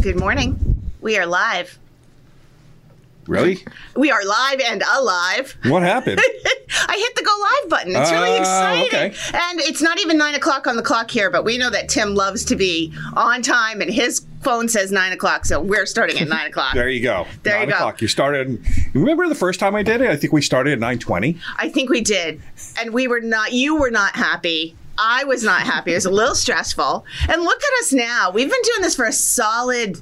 Good morning. We are live. Really? We are live and alive. What happened? I hit the go live button. It's really Oh, exciting. okay. And it's not even nine o'clock on the clock here, but we know that Tim loves to be on time and his phone says nine o'clock, so we're starting at nine o'clock. there you go. There you Nine go. O'clock. You started. Remember the first time I did it? I think we started at nine twenty. I think we did. And we were not, you were not happy. I was not happy. It was a little stressful. And look at us now. We've been doing this for a solid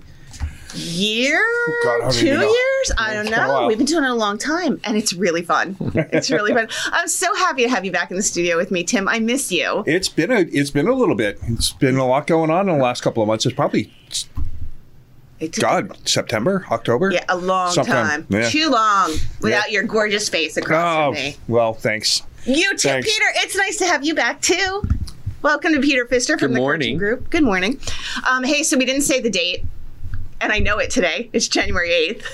year, God, two even know. years. I don't It's been a know. We've been doing it a long time, and it's really fun. It's really fun. I'm so happy to have you back in the studio with me, Tim. I miss you. It's been a. It's been a little bit. It's been a lot going on in the last couple of months. It's probably God September, October. yeah, a long Sometime, time. yeah. Too long without Yeah. your gorgeous face across Oh from me. well, thanks. You too, Thanks. Peter. It's nice to have you back too. Welcome to Peter Pfister from Good the morning. Group. Good morning. Um, hey, so we didn't say the date, and I know it today. It's January eighth.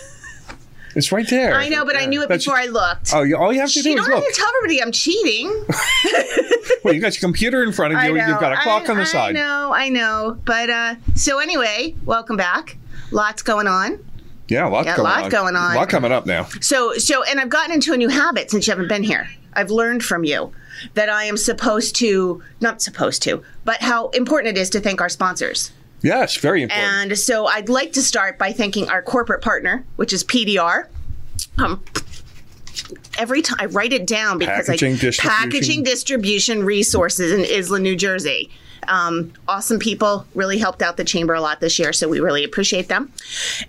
It's right there. I know, but I knew it That's- before I looked. Oh, you- all you have to you do don't is have look. to tell everybody I'm cheating. well, you got your computer in front of I you. know. You've got a clock I, on the side. I side. know, I know. But uh, so anyway, welcome back. Lots going on. Yeah, a lot Yeah, a going lot on. going on. A lot coming up now. So, so, and I've gotten into a new habit since you haven't been here. I've learned from you that I am supposed to, not supposed to, but how important it is to thank our sponsors. Yes, very important. And so I'd like to start by thanking our corporate partner, which is PDR. Um, every time I write it down because Packaging I distribution. packaging distribution resources in Isla, New Jersey. Um, awesome people really helped out the chamber a lot this year, so we really appreciate them.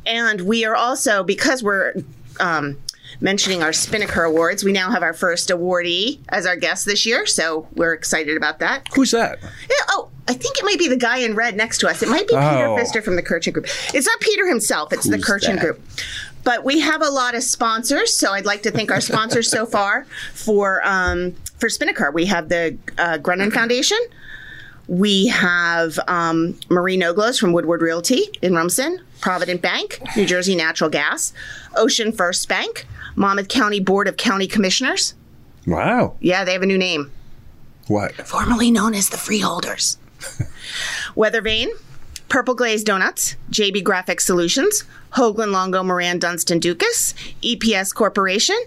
And we are also because we're um, mentioning our Spinnaker Awards, we now have our first awardee as our guest this year, so we're excited about that. Who's that? Yeah, oh, I think it might be the guy in red next to us. It might be Peter Oh. Pfister from the Curchin Group. It's not Peter himself, it's the Who's Curchin that? Group. But we have a lot of sponsors, so I'd like to thank our sponsors so far for um, for Spinnaker. We have the uh, Grunin Foundation. We have um, Marie Noglos from Woodward Realty in Rumson, Provident Bank, New Jersey Natural Gas, Ocean First Bank, Monmouth County Board of County Commissioners. Wow. Yeah, they have a new name What? formerly known as the Freeholders. Weather Vane, Purple Glaze Donuts, JB Graphic Solutions, Hoagland Longo Moran Dunst and Doukas, EPS Corporation,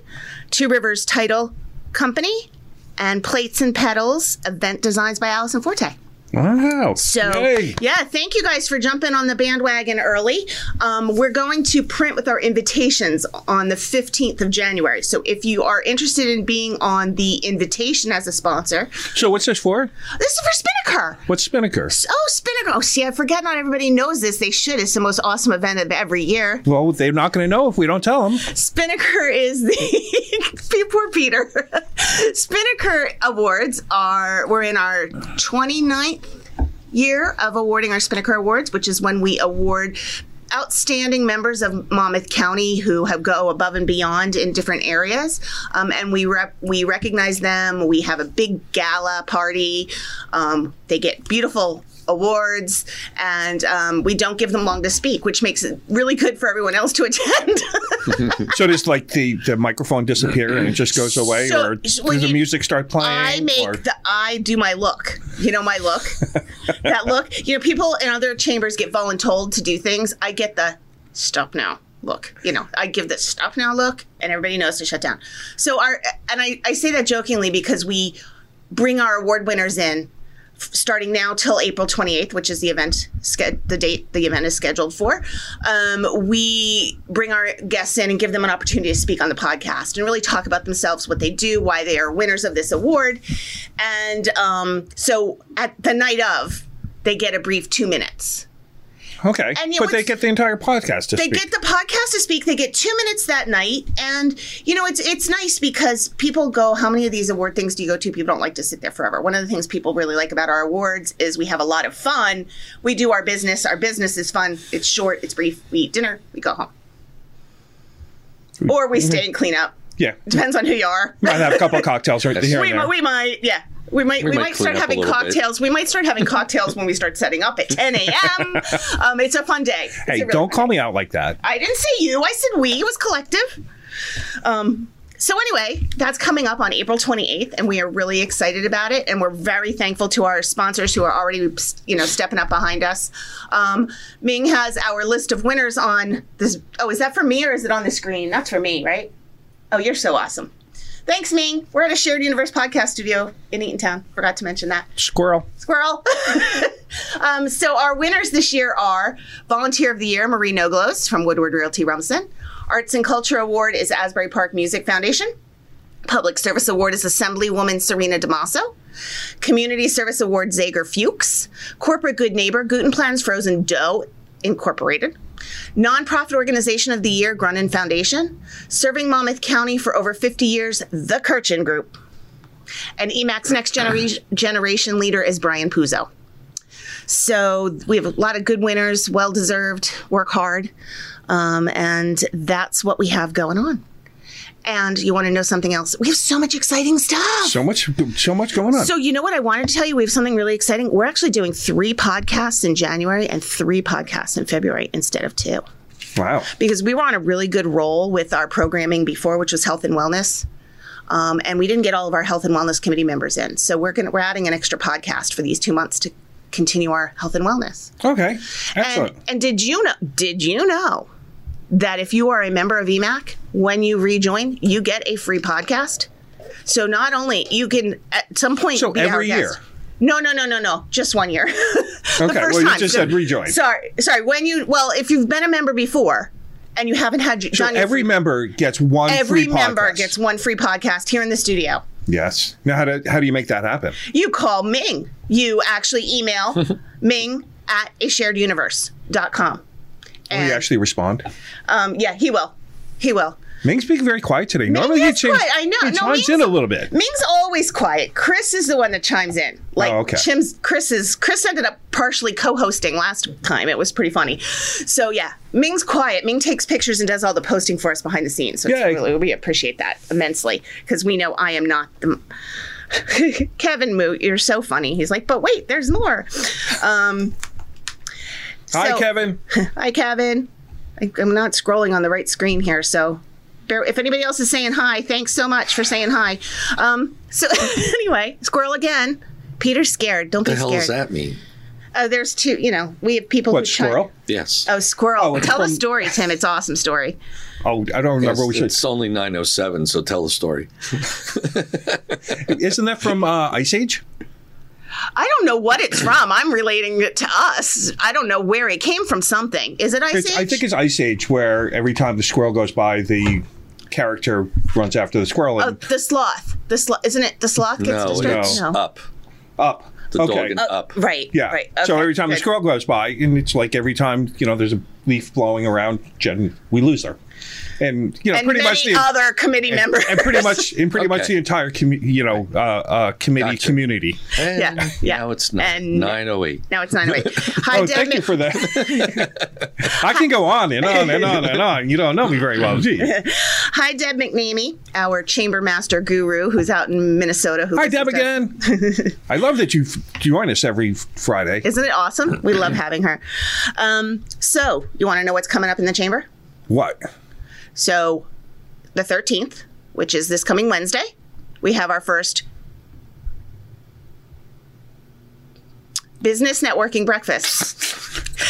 Two Rivers Title Company, and Plates and Petals Event Designs by Allison Forte. Wow. So, Yay. yeah, thank you guys for jumping on the bandwagon early. Um, we're going to print with our invitations on the 15th of January. So, if you are interested in being on the invitation as a sponsor, So what's this for? this is for Spinnaker. What's Spinnaker? Oh, Spinnaker. Oh, see, I forget not everybody knows this. They should. It's the most awesome event of every year. Well, they're not going to know if we don't tell them. Spinnaker is the poor Peter. Spinnaker Awards are we're in our 29th year of awarding our Spinnaker Awards, which is when we award outstanding members of Monmouth County who have go above and beyond in different areas, um, and we rep- we recognize them. We have a big gala party. Um, they get beautiful awards, and um, we don't give them long to speak, which makes it really good for everyone else to attend. So does like the, the microphone disappear and it just goes away, So- or does the you- music start playing? I make or- the I do my look. You know my look. that look. You know, people in other chambers get voluntold to do things. I get the stop now look. You know, I give the stop now look, and everybody knows to shut down. So our and I, I say that jokingly because we bring our award winners in starting now till April 28th, which is the event, the date the event is scheduled for. Um, we bring our guests in and give them an opportunity to speak on the podcast and really talk about themselves, what they do, why they are winners of this award. And um, so at the night of, they get a brief two minutes. Okay, and you know but they get the entire podcast to They speak. get the podcast to speak. They get two minutes that night, and you know it's it's nice because people go, "How many of these award things do you go to?" People don't like to sit there forever. One of the things people really like about our awards is we have a lot of fun. We do our business. Our business is fun. It's short. It's brief. We eat dinner. We go home, or we stay and clean up. yeah, Depends on who you are. might have a couple of cocktails right here we, and there. might, we might, yeah. We might, we, might might, start clean up a having little bit. cocktails. We might start having cocktails when we start setting up at 10 a.m. Um, it's a fun day. It's hey, really don't fun call me out like that. I didn't say you. I said we. It was collective. Um, so anyway, that's coming up on April 28th, and we are really excited about it. And we're very thankful to our sponsors who are already, you know, stepping up behind us. Um, Ming has our list of winners on this. Oh, is that for me or is it on the screen? That's for me, right? Oh, you're so awesome. Thanks, Ming. We're at a shared universe podcast studio in Eatontown. Forgot to mention that. Squirrel. Squirrel. um, so our winners this year are Volunteer of the Year, Marie Noglos from Woodward Realty Rumson. Arts and Culture Award is Asbury Park Music Foundation. Public Service Award is Assemblywoman Serena DiMaso. Community Service Award Zager Fuchs. Corporate Good Neighbor Gutenplans Frozen Dough Incorporated. Nonprofit Organization of the Year Grunin Foundation. Serving Monmouth County for over 50 years, The Curchin Group. And EMAC's next genera- generation leader is Brian Puzo. So we have a lot of good winners, well deserved, work hard. Um, and that's what we have going on. And you want to know something else? We have so much exciting stuff. So much, so much going on. So, you know what I wanted to tell you? We have something really exciting. We're actually doing three podcasts in January and three podcasts in February instead of two wow. because we were on a really good roll with our programming before, which was health and wellness. Um, and we didn't get all of our health and wellness committee members in. So we're going to we're adding an extra podcast for these two months to continue our health and wellness. Okay. Excellent. And, and did you know? Did you know that if you are a member of EMAC, when you rejoin, you get a free podcast? So not only you can at some point So be our every year? No, no, no, no, no. Just one year. The Okay, first well, you time. just said rejoin. Sorry, sorry. When you well, if you've been a member before and you haven't had so done your every free- member gets one every free member podcast. gets one free podcast here in the studio. Yes. Now, how do how do you make that happen? You call Ming. You actually email Ming at a shared universe.com. Will you actually respond? um, yeah, he will. He will. Ming's being very quiet today. Normally he, change, quiet. I know. he No, chimes Ming's- in a little bit. Ming's always quiet. Chris is the one that chimes in. Like Oh, okay. Chim's Chris is Chris ended up partially co-hosting last time. It was pretty funny. So yeah, Ming's quiet. Ming takes pictures and does all the posting for us behind the scenes. So Yay. really, we appreciate that immensely because we know I am not the Kevin Moot. You're so funny. He's like, but wait, there's more. Um, Hi, so- Kevin. Hi, Kevin. I, I'm not scrolling on the right screen here, so bear, if anybody else is saying hi, thanks so much for saying hi. Um, so anyway, squirrel again. Peter's scared. Don't What be the hell scared. does that mean? Uh, there's two. You know, we have people What who chime- squirrel? Yes. Oh, squirrel. Oh, Tell a from- story, Tim. It's awesome story. Oh, I don't remember. Yes, we should. it's only 907, so tell the story. Isn't that from uh, Ice Age? I don't know what it's from. I'm relating it to us. I don't know where it came from. Something. Is it Ice It's, Age? I think it's Ice Age, where every time the squirrel goes by, the character runs after the squirrel Oh, the sloth. The sloth. Isn't it the sloth gets No, distracted? it's No. up. up. The okay. dog and up. Right. Yeah. Right. so every time the squirrel goes by, and it's like every time you know there's a leaf blowing around, Jen, we lose her, and you know and pretty many much the other committee members. and pretty much in pretty much the entire commu- you know uh, uh, committee Gotcha. community. And Yeah, yeah. Now it's nine, And- 908. Now it's nine oh eight. away. Hi, Oh, Deb. thank you for that. I can go on and on and on and on. You don't know me very well, gee. Hi, Deb McNamee, our chamber master guru who's out in Minnesota. Who Hi, Deb again. I love that you join us every Friday. Isn't it awesome? We love having her. Um, so, you want to know what's coming up in the chamber? What? So, the 13th, which is this coming Wednesday, we have our first business networking breakfast.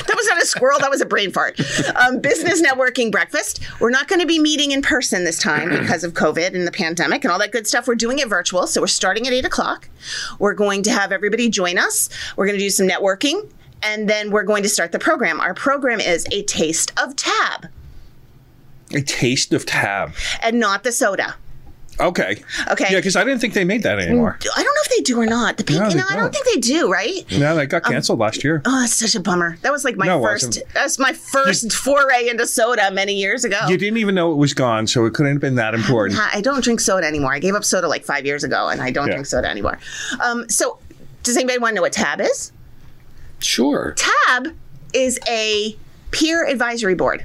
that was not a squirrel, that was a brain fart. Um, business networking breakfast. We're not going to be meeting in person this time because of COVID and the pandemic and all that good stuff. We're doing it virtual. So, we're starting at 8 o'clock. We're going to have everybody join us. We're going to do some networking. And then we're going to start the program. Our program is a taste of tab A taste of tab. and not the soda. Okay. Okay. Yeah, because I didn't think they made that anymore. I don't know if they do or not. The pink, No, you know, I don't don't. think they do, right? No, that got canceled last year. Oh, that's such a bummer. That was like my No, first. That's my first foray into soda many years ago. You didn't even know it was gone, so it couldn't have been that important. I don't drink soda anymore. I gave up soda like five years ago, and I don't Yeah. drink soda anymore. Um, so, does anybody want to know what Tab is? Sure. Tab is a peer advisory board.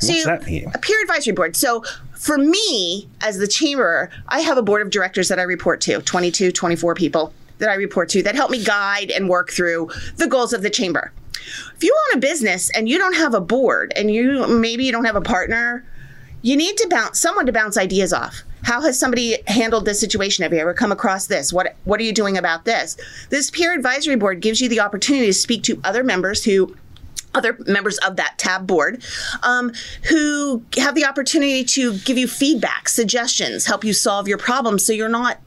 So What's that mean? A peer advisory board. So for me, as the chamber, I have a board of directors that I report to 22, 24 people that I report to that help me guide and work through the goals of the chamber. If you own a business and you don't have a board and you maybe you don't have a partner, you need to bounce someone to bounce ideas off. how has somebody handled this situation? Have you ever come across this? What what are you doing about this? This peer advisory board gives you the opportunity to speak to other members who other members of that tab board um, who have the opportunity to give you feedback, suggestions, help you solve your problems so you're not,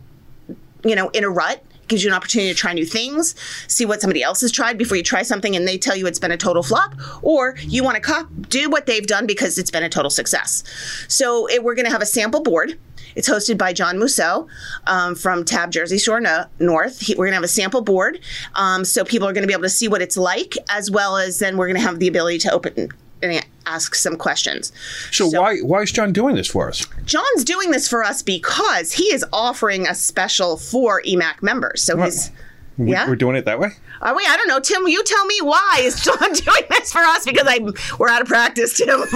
you know, in a rut. Gives you an opportunity to try new things, see what somebody else has tried before you try something and they tell you it's been a total flop, or you want to cop, do what they've done because it's been a total success. So it, we're going to have a sample board. It's hosted by John Mousseau um, from Tab Jersey Shore no- North. He, we're going to have a sample board, um, so people are going to be able to see what it's like, as well as then we're going to have the ability to open and ask some questions. So, why why is John doing this for us? John's doing this for us because he is offering a special for EMAC members. So his We, Yeah? We're doing it that way. Are we? I don't know, Tim. You tell me why is John doing this for us? Because I we're out of practice, Tim.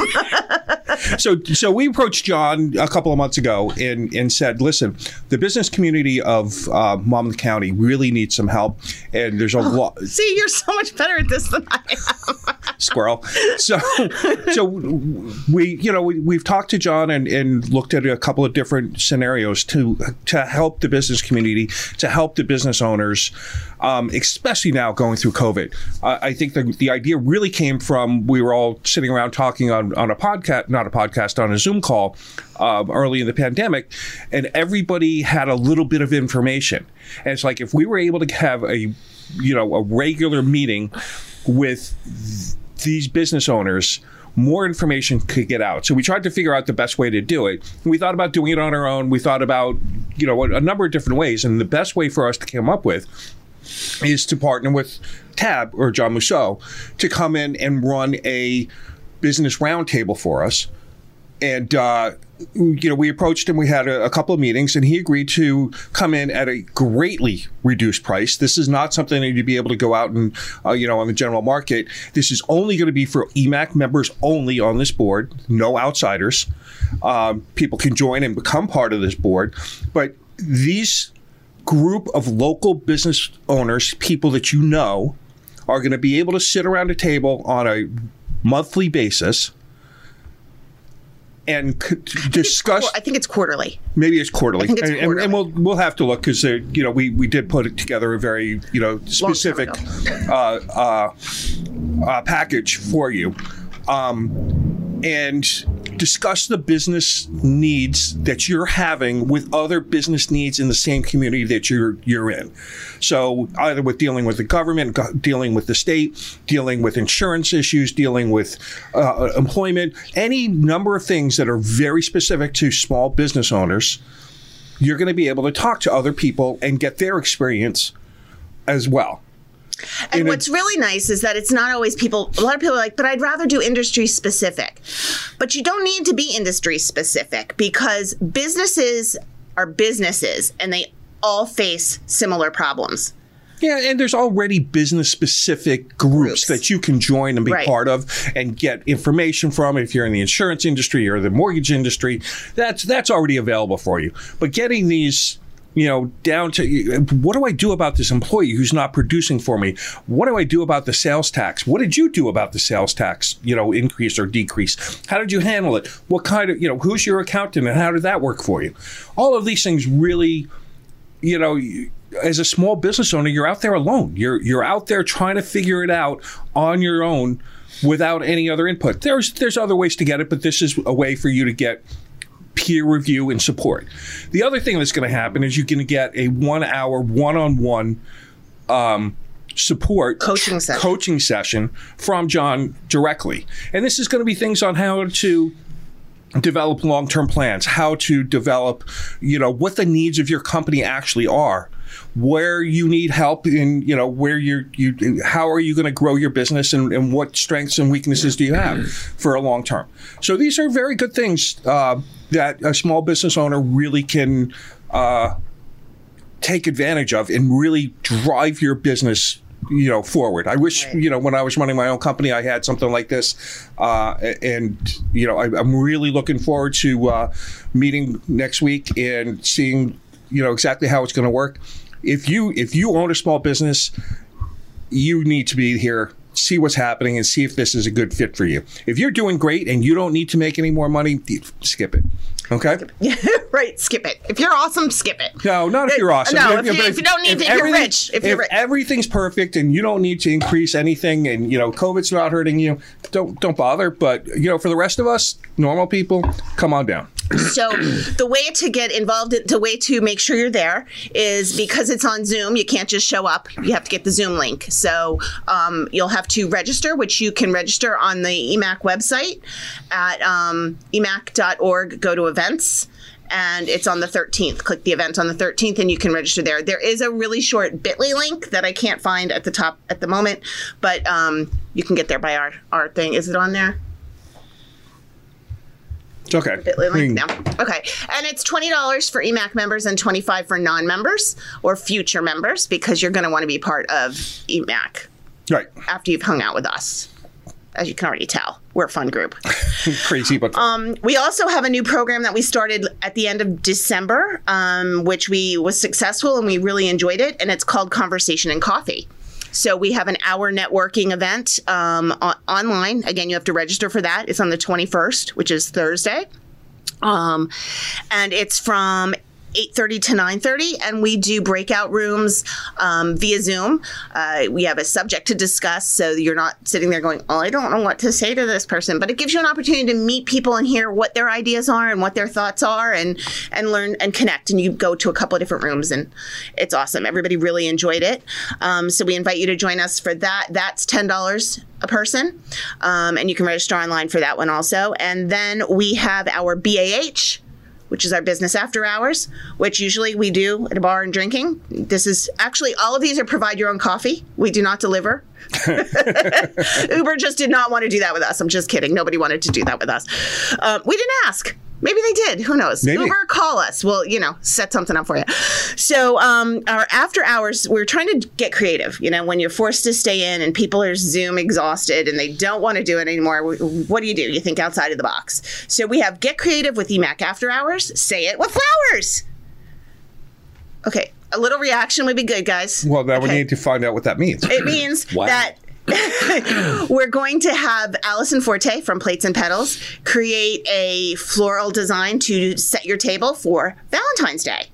So, so we approached John a couple of months ago and, and said, listen, the business community of uh, Monmouth County really needs some help, and there's a lot See, you're so much better at this than I am. squirrel. So, so we, you know, we, we've talked to John and, and looked at a couple of different scenarios to to help the business community, to help the business owners, um, especially now going through COVID. Uh, I think the the idea really came from we were all sitting around talking on on a podcast, not a podcast, on a Zoom call um, early in the pandemic, and everybody had a little bit of information. And it's like if we were able to have a, you know, a regular meeting with these business owners, more information could get out. So we tried to figure out the best way to do it. We thought about doing it on our own. We thought about, you know, a, number of different ways. And the best way for us to come up with is to partner with Tab or John Mousseau to come in and run a business roundtable for us. And, uh, you know, we approached him. We had a, a couple of meetings, and he agreed to come in at a greatly reduced price. This is not something that you'd be able to go out and, uh, you know, on the general market. This is only going to be for EMAC members only on this board, no outsiders. Um, people can join and become part of this board, but these group of local business owners, people that you know, are going to be able to sit around a table on a monthly basis and c- discuss. I think it's quarterly. Maybe it's quarterly. I think it's and, and- and we'll we'll have to look because uh, you know we we did put it together a very you know specific uh, uh, uh, package for you, um, and discuss the business needs that you're having with other business needs in the same community that you're you're in. So either with dealing with the government, dealing with the state, dealing with insurance issues, dealing with uh, employment, any number of things that are very specific to small business owners you're going to be able to talk to other people and get their experience as well. And in a- what's really nice is that it's not always people. A lot of people are like, but I'd rather do industry specific. But you don't need to be industry specific because businesses are businesses and they all face similar problems. Yeah, and there's already business specific groups, Groups. that you can join and be Right. part of and get information from. If you're in the insurance industry or the mortgage industry, that's that's already available for you. But getting these you know, down to what do I do about this employee who's not producing for me? What do I do about the sales tax? What did you do about the sales tax, you know, increase or decrease? How did you handle it? What kind of, you know, who's your accountant and how did that work for you? All of these things really, you know, as a small business owner, you're out there alone. You're you're out there trying to figure it out on your own without any other input. There's there's other ways to get it, but this is a way for you to get peer review and support. The other thing that's going to happen is you're going to get a one hour one on one um, support Coaching session. coaching session from John directly. And this is going to be things on how to develop long-term plans, how to develop, you know, what the needs of your company actually are. Where you need help in, you know, where you're, you, how are you going to grow your business and, and what strengths and weaknesses do you have for a long term? So these are very good things uh, that a small business owner really can uh, take advantage of and really drive your business you know forward i wish you know when i was running my own company i had something like this uh, and you know I, i'm really looking forward to uh, meeting next week and seeing you know exactly how it's going to work if you if you own a small business you need to be here see what's happening and see if this is a good fit for you. If you're doing great and you don't need to make any more money, skip it. Okay. right, skip it. If you're awesome, skip it. No, not if you're awesome. No, if, but you, if you don't need to, if you're rich. If you're rich. everything's perfect and you don't need to increase anything, and you know COVID's not hurting you, don't don't bother. But you know, for the rest of us, normal people, come on down. So the way to get involved, the way to make sure you're there is because it's on Zoom. You can't just show up. You have to get the Zoom link. So um, you'll have to register, which you can register on the EMAC website at um, emac.org. Go to events. And it's on the 13th. Click the event on the 13th, and you can register there. There is a really short Bitly link that I can't find at the top at the moment, but um, you can get there by our our thing. Is it on there? Okay. Link Hmm. now. Okay, and it's twenty dollars for EMAC members and twenty five for non members or future members because you're going to want to be part of EMAC Right. after you've hung out with us. As you can already tell, we're a fun group. Crazy, but Um, we also have a new program that we started at the end of December, um, which we was successful and we really enjoyed it, and it's called Conversation and Coffee. So we have an hour networking event um, online. Again, you have to register for that. It's on the 21st, which is Thursday, um, and it's from 8.30 to 9.30 and we do breakout rooms um, via zoom. Uh, we have a subject to discuss so you're not sitting there going oh i don't know what to say to this person. But it gives you an opportunity to meet people and hear what their ideas are and what their thoughts are and and learn and connect and you go to a couple of different rooms and it's awesome. Everybody really enjoyed it. Um, so we invite you to join us for that. That's $10 a person. Um, and you can register online for that one also. And then we have our bah which is our business after hours, which usually we do at a bar and drinking. This is actually all of these are provide your own coffee. We do not deliver. Uber just did not want to do that with us. I'm just kidding. Nobody wanted to do that with us. Um, we didn't ask. Maybe they did. Who knows? Maybe. Uber, call us. We'll, you know, set something up for you. So, um, our after hours, we're trying to get creative. You know, when you're forced to stay in and people are Zoom exhausted and they don't want to do it anymore, what do you do? You think outside of the box. So, we have Get Creative with EMAC After Hours. Say it with flowers. Okay, a little reaction would be good, guys. well, now we need to find out what that means. It means Wow. that we're going to have Allison Forte from Plates and Petals create a floral design to set your table for Valentine's Day.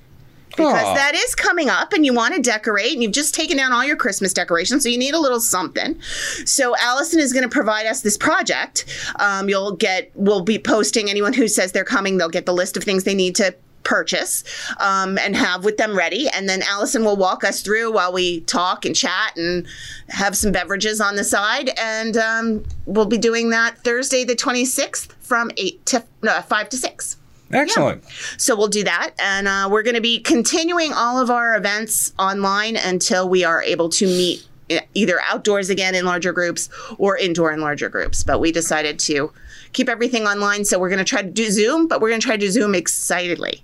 Because Aw. that is coming up and you want to decorate and you've just taken down all your Christmas decorations, so you need a little something. So Allison is going to provide us this project. Um, you'll get, we'll be posting anyone who says they're coming, they'll get the list of things they need to purchase um, and have with them ready. And then Allison will walk us through while we talk and chat and have some beverages on the side. And um, we'll be doing that Thursday, the 26th from 8 to no, 5 to 6. Excellent. So we'll do that. And uh, we're going to be continuing all of our events online until we are able to meet e- either outdoors again in larger groups or indoor in larger groups. But we decided to keep everything online. So we're going to try to do Zoom, but we're going to try to Zoom excitedly.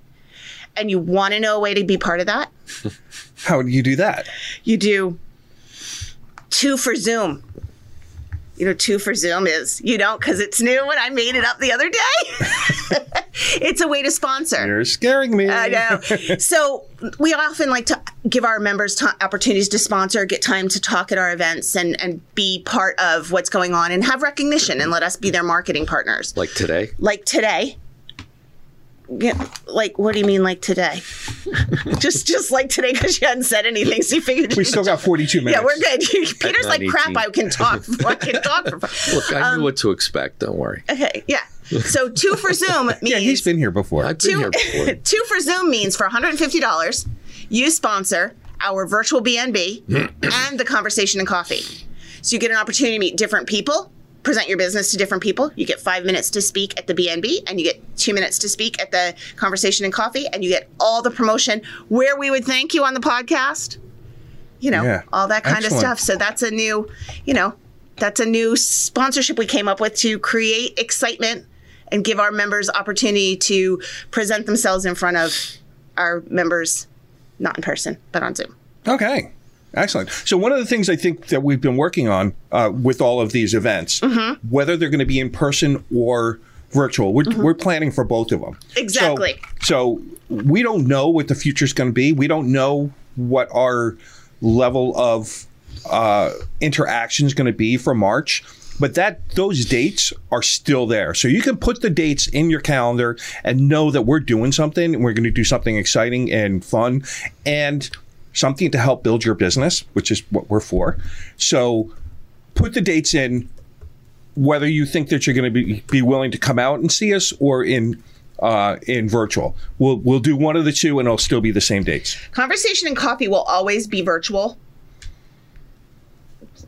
And you want to know a way to be part of that? How do you do that? You do two for Zoom. You know, two for Zoom is, you don't, because it's new and I made it up the other day. it's a way to sponsor. You're scaring me. I know. so we often like to give our members ti opportunities to sponsor, get time to talk at our events, and and be part of what's going on, and have recognition, and let us be their marketing partners. Like today? Like today. Yeah, like what do you mean like today? just just like today because you hadn't said anything, so you figured we still got 42 minutes. yeah, we're good. Peter's like 9:18. crap. I can talk. I can talk. For, Look, I Um, knew what to expect. Don't worry. okay, yeah. So two for Zoom means Yeah, he's been here before. I've been two, here before. two for Zoom means for $150, you sponsor our virtual BNB and the conversation and coffee. So you get an opportunity to meet different people, present your business to different people. You get five minutes to speak at the BNB, and you get two minutes to speak at the conversation and coffee, and you get all the promotion where we would thank you on the podcast. You know, Yeah. all that kind Excellent. of stuff. So that's a new, you know, that's a new sponsorship we came up with to create excitement and give our members opportunity to present themselves in front of our members, not in person, but on Zoom. Okay. Excellent. So one of the things I think that we've been working on uh, with all of these events, Mm-hmm. whether they're going to be in person or virtual, we're, we're planning for both of them. Mm-hmm. Exactly. So, so we don't know what the future is going to be. We don't know what our level of uh, interaction is going to be for March. But that those dates are still there, so you can put the dates in your calendar and know that we're doing something. and We're going to do something exciting and fun, and something to help build your business, which is what we're for. So put the dates in, whether you think that you're going to be, be willing to come out and see us or in uh, in virtual. We'll we'll do one of the two, and it'll still be the same dates. Conversation and coffee will always be virtual.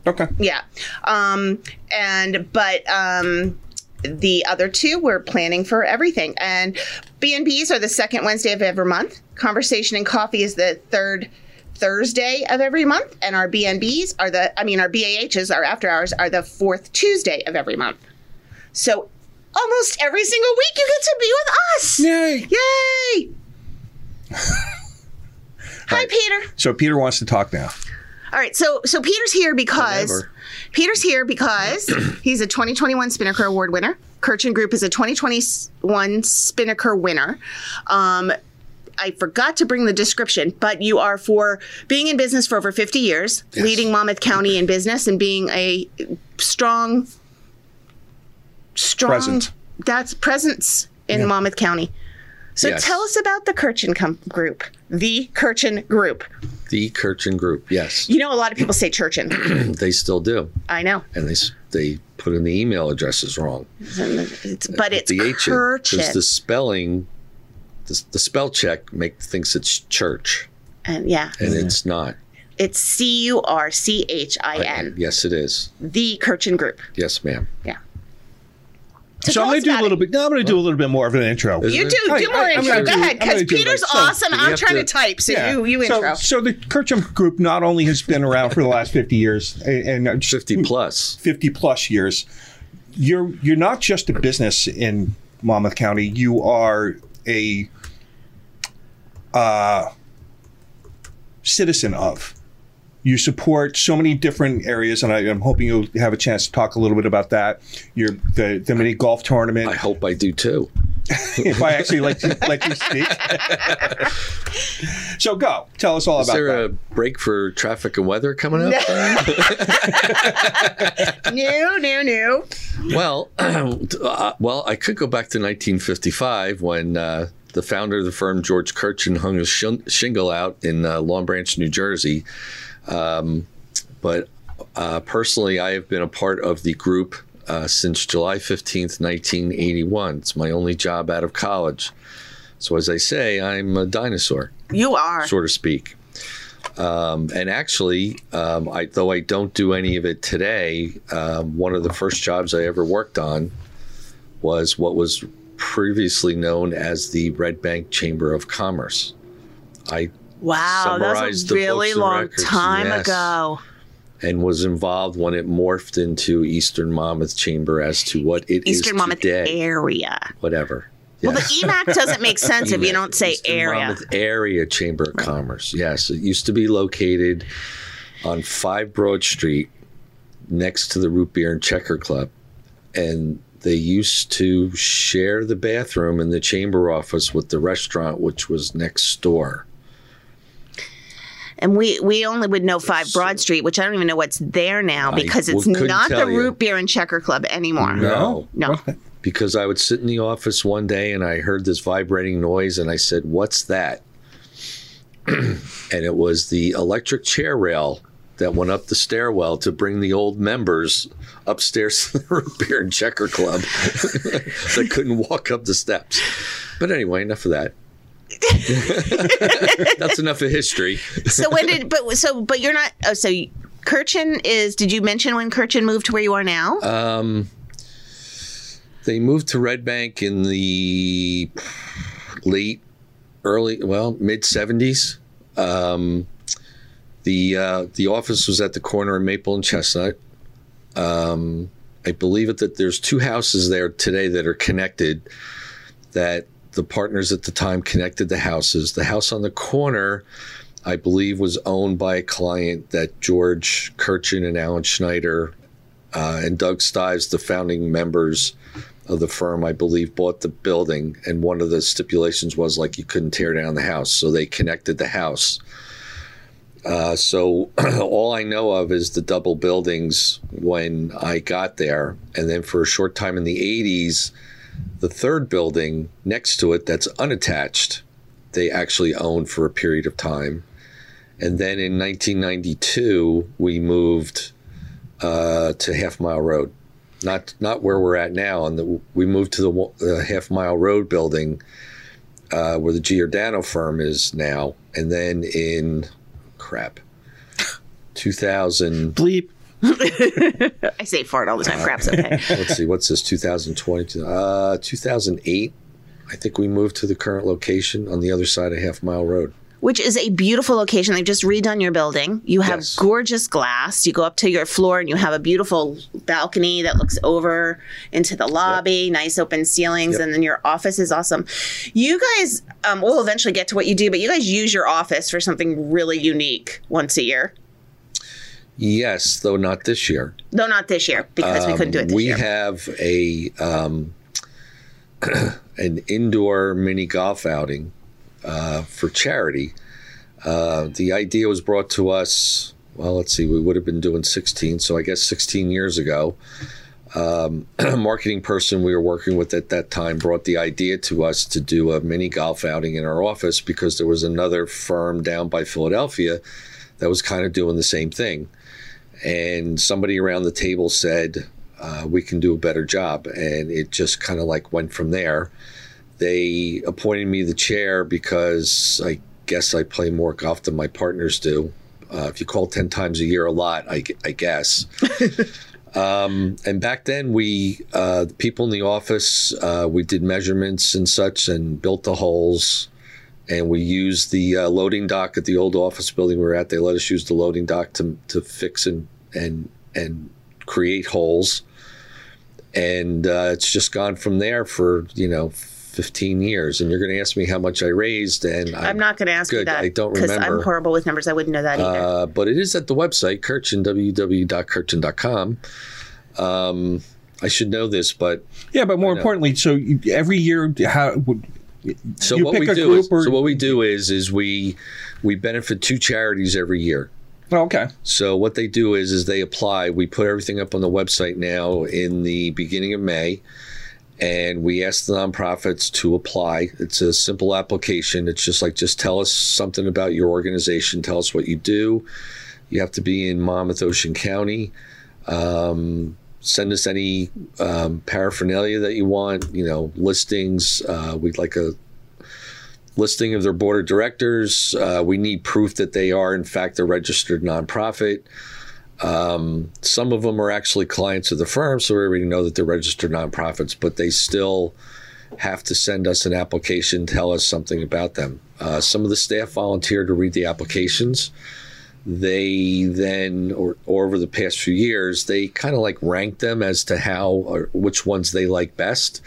Okay. Yeah. Um, and but um, the other two we're planning for everything. And B&Bs are the second Wednesday of every month. Conversation and coffee is the third Thursday of every month, and our BNBs are the I mean our BAHs, our after hours are the fourth Tuesday of every month. So almost every single week you get to be with us. Yay! Yay! Hi, Peter. So Peter wants to talk now. All right, so so Peter's here because Whatever. Peter's here because he's a 2021 Spinnaker Award winner. Curchin Group is a 2021 Spinnaker winner. Um, I forgot to bring the description, but you are for being in business for over 50 years, leading Monmouth County in business, and being a strong, strong Present. That's presence in Monmouth County. So Yes. tell us about the Curchin com- Group, the Curchin Group. The Curchin Group, yes, You know, a lot of people say Churchin. they still do, I know. and they they put in the email addresses wrong. It's, but it's the Curchin. because the spelling, the, the spell check make thinks it's church, and yeah, and it's not. it's C U R C H I N. Yes, it is. The Curchin Group. Yes, ma'am. Yeah. So, tell I'm going to do a little it. bit. No, I'm going to do a little bit more of an intro. Is You it? do I- do more I- I'm intro. Go do- ahead, because Peter's so, awesome. I'm trying to, to- type, so Yeah. you you intro. So, so the Curchin Group not only has been around for the last 50 years and, uh, and 50 plus. 50 plus years, you're you're not just a business in Monmouth County. You are a uh, citizen of. You support so many different areas, and I, I'm hoping you'll have a chance to talk a little bit about that. Your the the mini golf tournament. I hope I do too. if I actually let you, let you speak. so go tell us all Is about there that. a break for traffic and weather coming up? no, no, no. Well, uh, well, I could go back to 1955 when uh, the founder of the firm, George Curchin, hung a shingle out in uh, Long Branch, New Jersey. Um, but uh, personally, I have been a part of the group uh, since July 15th, 1981. It's my only job out of college. So, as I say, I'm a dinosaur You are. so to speak. Um, and actually, um, I, though I don't do any of it today, um, one of the first jobs I ever worked on was what was previously known as the Red Bank Chamber of Commerce. I Wow, that's a really long time yes. ago. and was involved when it morphed into Eastern Monmouth Chamber as to what it is Eastern Monmouth today. area. Whatever. Well, the EMAC doesn't make sense if you don't say Eastern area. Monmouth Area Chamber of Commerce. Yes, it used to be located on Five Broad Street, next to the Root Beer and Checker Club, and they used to share the bathroom in the chamber office with the restaurant, which was next door. And we, we only would know 5 Broad Street, which I don't even know what's there now I because it's couldn't the tell you. Root Beer and Checker Club anymore. No. No. because I would sit in the office one day and I heard this vibrating noise and I said, What's that? and it was the electric chair rail that went up the stairwell to bring the old members upstairs to the root beer and checker club that couldn't walk up the steps. But anyway, enough of that. That's enough of history. So when did, but, so, but you're not, oh, so Curchin is, did you mention when Curchin moved to where you are now? Um, they moved to Red Bank in the late, early, well, mid seventies. Um, the uh, the office was at the corner of Maple and Chestnut. Um, I believe it that there's two houses there today that are connected. That the partners at the time connected the houses. The house on the corner, I believe, was owned by a client that George Curchin and Alan Schneider uh, and Doug Stives, the founding members of the firm, I believe, bought the building. And one of the stipulations was like you couldn't tear down the house, so they connected the house. Uh, so all I know of is the double buildings when I got there, and then for a short time in the '80s, the third building next to it that's unattached, they actually owned for a period of time, and then in 1992 we moved uh, to Half Mile Road, not not where we're at now, and we moved to the uh, Half Mile Road building uh, where the Giordano firm is now, and then in crap, 2000. Bleep. I say fart all the time. Crap's okay. let's see, what's this? 2020, uh, 2008. I think we moved to the current location on the other side of Half Mile Road. Which is a beautiful location. They've just redone your building. You have Yes. gorgeous glass. You go up to your floor and you have a beautiful balcony that looks over into the lobby, nice open ceilings, Yep. and then your office is awesome. You guys, um, we'll eventually get to what you do, but you guys use your office for something really unique once a year. Yes, though not this year. Though not this year because we couldn't do it this Um, we year. have a um, an indoor mini golf outing uh, for charity. Uh, the idea was brought to us. Well, let's see. We would have been doing 16, so I guess 16 years ago. Um, a marketing person we were working with at that time brought the idea to us to do a mini golf outing in our office because there was another firm down by Philadelphia that was kind of doing the same thing and somebody around the table said uh, we can do a better job and it just kind of like went from there they appointed me the chair because i guess i play more golf than my partners do uh, if you call 10 times a year a lot i, I guess um, and back then we uh, the people in the office uh, we did measurements and such and built the holes and we used the uh, loading dock at the old office building we were at. They let us use the loading dock to to fix and and and create holes, and uh, it's just gone from there for you know. 15 years and you're going to ask me how much I raised and I, I'm not going to ask you that I don't because remember. I'm horrible with numbers. I wouldn't know that either. uh, but it is at the website Curchin www.curchin.com um, I should know this but Yeah, but more importantly, so every year, how would So You what pick we a do is, or- so what we do is is we we benefit two charities every year. oh, okay, So what they do is is they apply. We put everything up on the website now in the beginning of May, and we ask the nonprofits to apply. It's a simple application. It's just like just tell us something about your organization. Tell us what you do. You have to be in Monmouth Ocean County. Um, send us any um, paraphernalia that you want. You know, listings. Uh, we'd like a listing of their board of directors. Uh, we need proof that they are, in fact, a registered nonprofit. Um, some of them are actually clients of the firm, so we already know that they're registered nonprofits, but they still have to send us an application, tell us something about them. Uh, some of the staff volunteer to read the applications. They then, or, or over the past few years, they kind of like rank them as to how or which ones they like best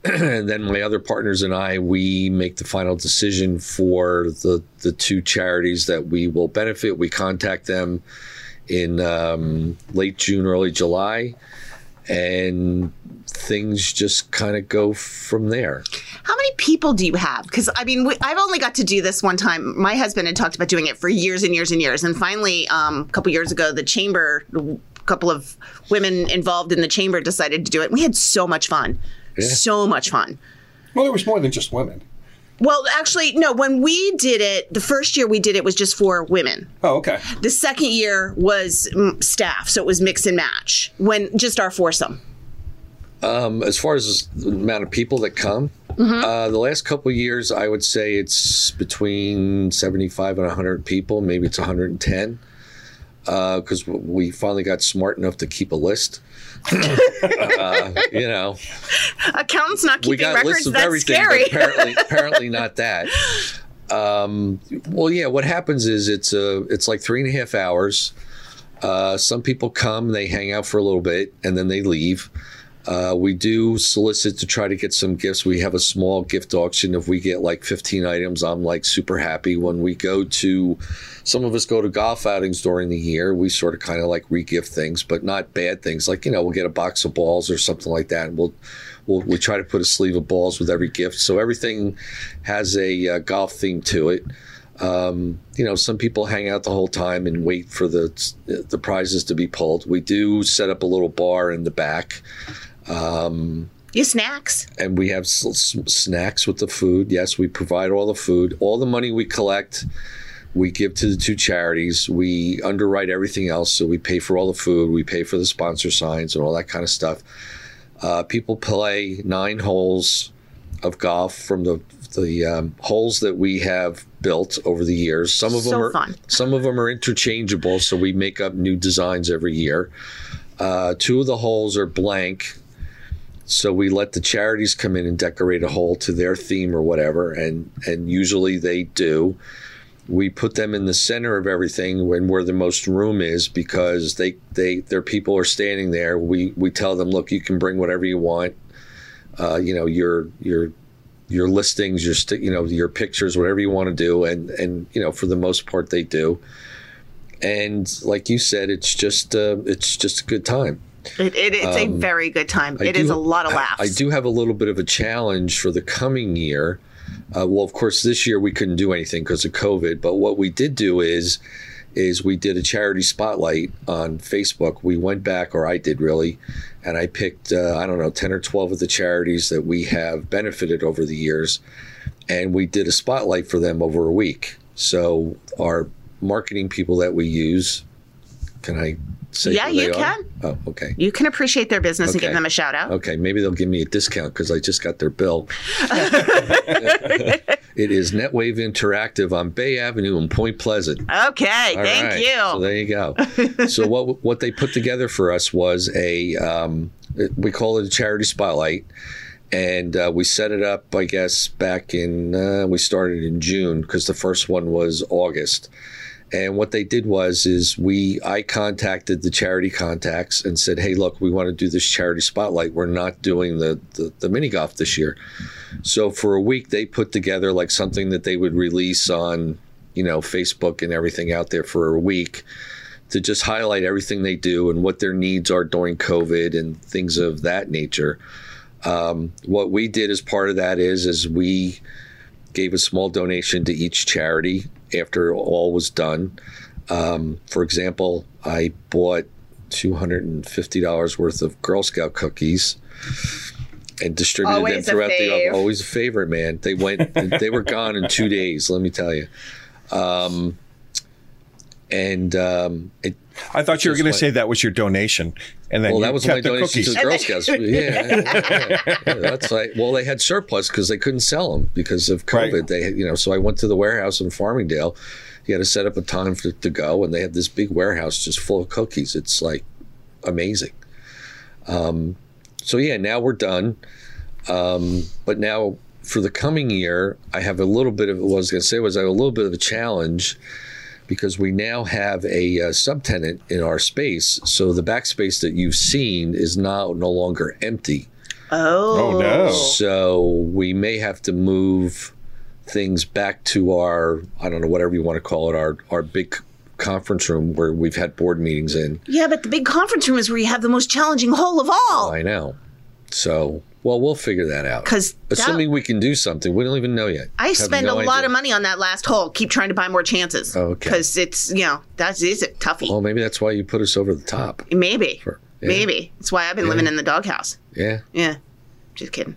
and then my other partners and I, we make the final decision for the the two charities that we will benefit. We contact them in um, late June, early July, and things just kind of go from there. How many people do you have? Because I mean, we, I've only got to do this one time. My husband had talked about doing it for years and years and years, and finally, um, a couple years ago, the chamber, a couple of women involved in the chamber decided to do it. We had so much fun, so much fun. well, there was more than just women. Well, actually, no. When we did it, the first year we did it was just for women. Oh, okay. The second year was staff, so it was mix and match. When just our foursome. Um, as far as the amount of people that come, uh, the last couple of years, I would say it's between 75 and 100 people. Maybe it's 110 because we finally got smart enough to keep a list. uh, you know, Accountants not we keeping got records. lists of That's everything, scary. apparently, apparently not that. Um, well, yeah. What happens is it's a it's like three and a half hours. Uh, some people come, they hang out for a little bit, and then they leave. Uh, we do solicit to try to get some gifts. We have a small gift auction. If we get like 15 items, I'm like super happy. When we go to, some of us go to golf outings during the year. We sort of kind of like re-gift things, but not bad things. Like you know, we'll get a box of balls or something like that, and we'll we'll we try to put a sleeve of balls with every gift. So everything has a uh, golf theme to it. Um, you know, some people hang out the whole time and wait for the the prizes to be pulled. We do set up a little bar in the back. Um, You snacks. and we have s- s- snacks with the food. Yes, we provide all the food. All the money we collect, we give to the two charities. We underwrite everything else, so we pay for all the food, we pay for the sponsor signs and all that kind of stuff. Uh, people play nine holes of golf from the the um, holes that we have built over the years. Some of them are fun. some of them are interchangeable, so we make up new designs every year. Uh, two of the holes are blank, so we let the charities come in and decorate a hole to their theme or whatever, and and usually they do. We put them in the center of everything when where the most room is because they they their people are standing there. We we tell them, look, you can bring whatever you want. Uh, you know your your your listings, your st- you know your pictures, whatever you want to do, and and you know for the most part they do. And like you said, it's just uh, it's just a good time. It, it, it's a very good time. It is do- a lot of laughs. I, I do have a little bit of a challenge for the coming year. Uh, well, of course, this year we couldn't do anything because of COVID. But what we did do is, is we did a charity spotlight on Facebook. We went back, or I did really, and I picked uh, I don't know ten or twelve of the charities that we have benefited over the years, and we did a spotlight for them over a week. So our marketing people that we use, can I say? Yeah, you are? can. Oh, okay. You can appreciate their business and give them a shout out. Okay, maybe they'll give me a discount because I just got their bill. it is NetWave Interactive on Bay Avenue in Point Pleasant. Okay, All thank right, you. So there you go. so what what they put together for us was a um, we call it a charity spotlight, and uh, we set it up. I guess back in uh, we started in June because the first one was August. And what they did was is we I contacted the charity contacts and said, "Hey, look, we want to do this charity spotlight. We're not doing the, the the mini golf this year." So for a week, they put together like something that they would release on, you know, Facebook and everything out there for a week to just highlight everything they do and what their needs are during COVID and things of that nature. Um, what we did as part of that is, is we gave a small donation to each charity after all was done. Um, for example, I bought two hundred and fifty dollars worth of Girl Scout cookies and distributed Always them throughout the always a favorite man. They went they were gone in two days, let me tell you. Um, and um, it, I thought you were going to like- say that was your donation, and then well, that was my kept the donation to the Girl Scouts. yeah, yeah, yeah, yeah. that's like. Well, they had surplus because they couldn't sell them because of COVID. Right. They, you know, so I went to the warehouse in Farmingdale. You had to set up a time for, to go, and they had this big warehouse just full of cookies. It's like amazing. Um, so yeah, now we're done. Um, but now for the coming year, I have a little bit of what I was going to say was I have a little bit of a challenge because we now have a uh, subtenant in our space. So the backspace that you've seen is now no longer empty. Oh. Oh, no. So we may have to move things back to our I don't know whatever you want to call it our our big conference room where we've had board meetings in. Yeah, but the big conference room is where you have the most challenging hole of all. I know. So well, we'll figure that out. Because assuming we can do something, we don't even know yet. I Have spend no a lot idea. of money on that last hole. Keep trying to buy more chances. Oh, okay. Because it's, you know, that is a toughie. Well, maybe that's why you put us over the top. Maybe. For- yeah. Maybe. That's why I've been living in the doghouse. Yeah. Yeah. Just kidding.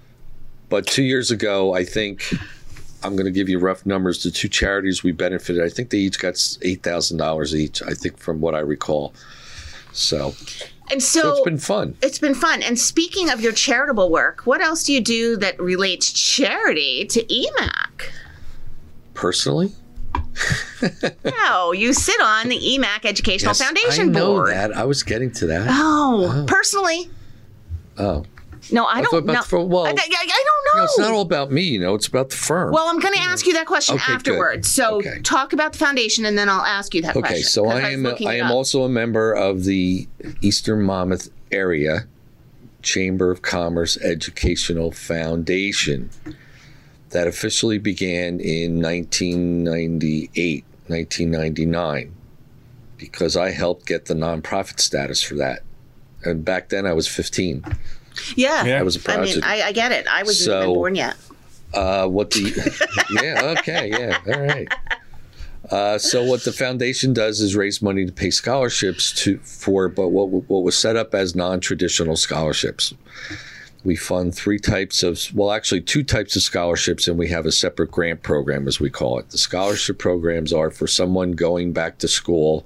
But two years ago, I think I'm going to give you rough numbers. The two charities we benefited, I think they each got eight thousand dollars each. I think from what I recall. So, And so, so it's been fun. it's been fun. And speaking of your charitable work, what else do you do that relates charity to EMAC? Personally, No, you sit on the EMAC Educational Yes, Foundation I know Board. that. I was getting to that. Oh, oh. personally, Oh, no, I don't about know. for- well, I, I- I don't know, know. it's not all about me. You know, it's about the firm. well, I'm going to ask you that question Okay, good. afterwards. So Okay. talk about the foundation, and then I'll ask you that question. okay, question. so I am I am also a member of the Eastern Monmouth Area Chamber of Commerce Educational Foundation that officially began in 1998, 1999, because I helped get the nonprofit status for that. And back then I was 15. Yeah, Yeah. I was a I mean. I, I get it. I wasn't So- even born yet. Uh, what the? yeah. Okay. Yeah. All right. Uh, so what the foundation does is raise money to pay scholarships to for, but what what was set up as non-traditional scholarships. We fund three types of, well, actually two types of scholarships, and we have a separate grant program, as we call it. The scholarship programs are for someone going back to school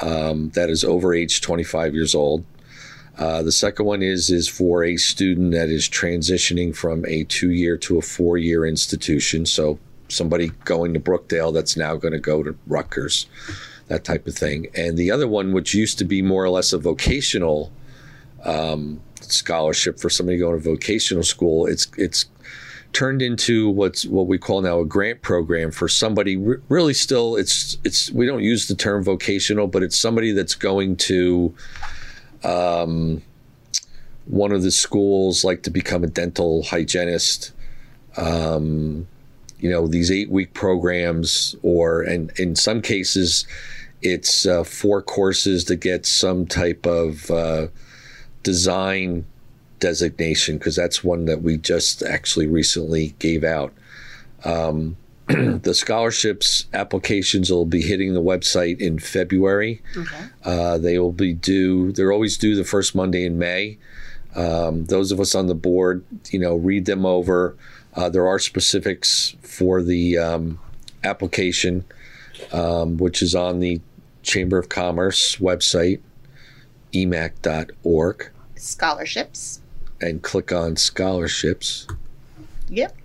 um, that is over age 25 years old. Uh, the second one is is for a student that is transitioning from a two-year to a four-year institution. So somebody going to Brookdale that's now going to go to Rutgers, that type of thing. And the other one, which used to be more or less a vocational um, scholarship for somebody going to vocational school, it's it's turned into what's what we call now a grant program for somebody re- really still it's it's we don't use the term vocational but it's somebody that's going to um, one of the schools like to become a dental hygienist um, you know these eight week programs or and in some cases it's uh, four courses to get some type of uh, design designation because that's one that we just actually recently gave out. Um, the scholarships applications will be hitting the website in February. Okay. Uh, they will be due. They're always due the first Monday in May. Um, those of us on the board, you know, read them over. Uh, there are specifics for the um, application, um, which is on the Chamber of Commerce website, emac.org Scholarships. and click on scholarships. Yep.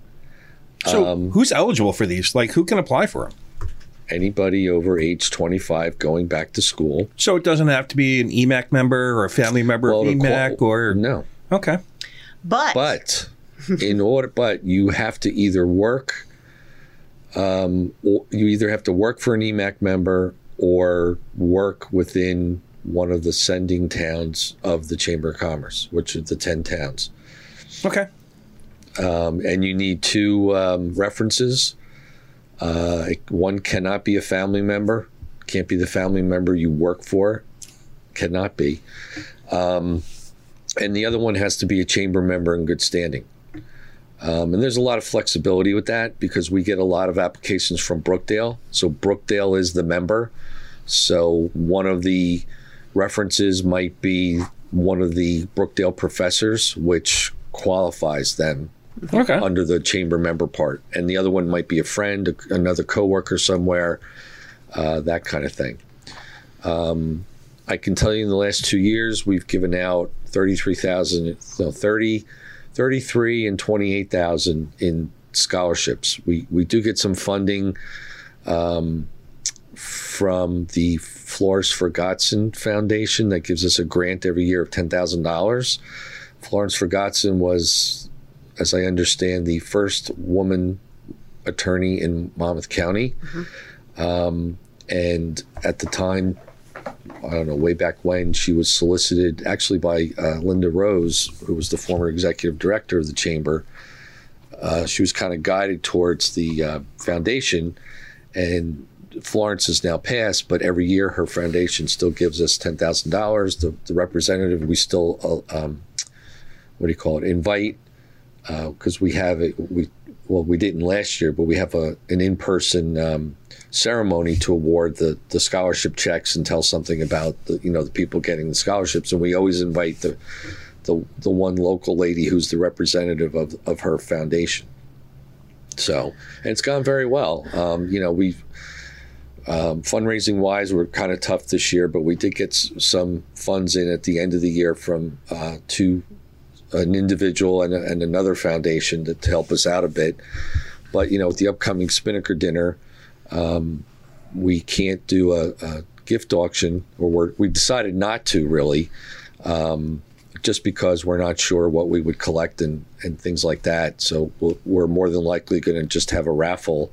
So Um, who's eligible for these? Like who can apply for them? Anybody over age 25 going back to school. So it doesn't have to be an EMAC member or a family member Well, of to qual- EMAC or no, okay. But, but in order, but you have to either work, um, or you either have to work for an EMAC member or work within one of the sending towns of the Chamber of Commerce, which are the 10 towns. Okay. Um, and you need two um, references. Uh, one cannot be a family member, can't be the family member you work for, cannot be. Um, and the other one has to be a chamber member in good standing. Um, and there's a lot of flexibility with that because we get a lot of applications from Brookdale. So Brookdale is the member. So one of the references might be one of the Brookdale professors, which qualifies them Okay. under the chamber member part, and the other one might be a friend, a- another coworker somewhere, uh, that kind of thing. Um, I can tell you in the last two years, we've given out 33,000, no, 30, 33 and 28,000 in scholarships. We, we do get some funding um, from the Florence Ferguson Foundation that gives us a grant every year of $10,000. Florence Ferguson was as I understand, the first woman attorney in Monmouth County. Um, and at the time, I don't know, way back when, she was solicited actually by uh, Linda Rose, who was the former executive director of the chamber. Uh, she was kind of guided towards the uh, foundation, and Florence has now passed, but every year her foundation still gives us ten thousand dollars. The the representative we still uh, um, what do you call it? Invite because we have it. We well, we didn't last year, but we have a an in person um, ceremony to award the the scholarship checks and tell something about the you know the people getting the scholarships, and we always invite the the the one local lady who's the representative of of her foundation. So, and it's gone very well. Um, you know, we've um, fundraising wise, we're kind of tough this year, but we did get s- some funds in at the end of the year from uh, two an individual and, and another foundation to, to help us out a bit. But you know, with the upcoming Spinnaker dinner, um, we can't do a, a gift auction, or we decided not to really, um, just because we're not sure what we would collect and, and things like that. So we'll, we're more than likely going to just have a raffle,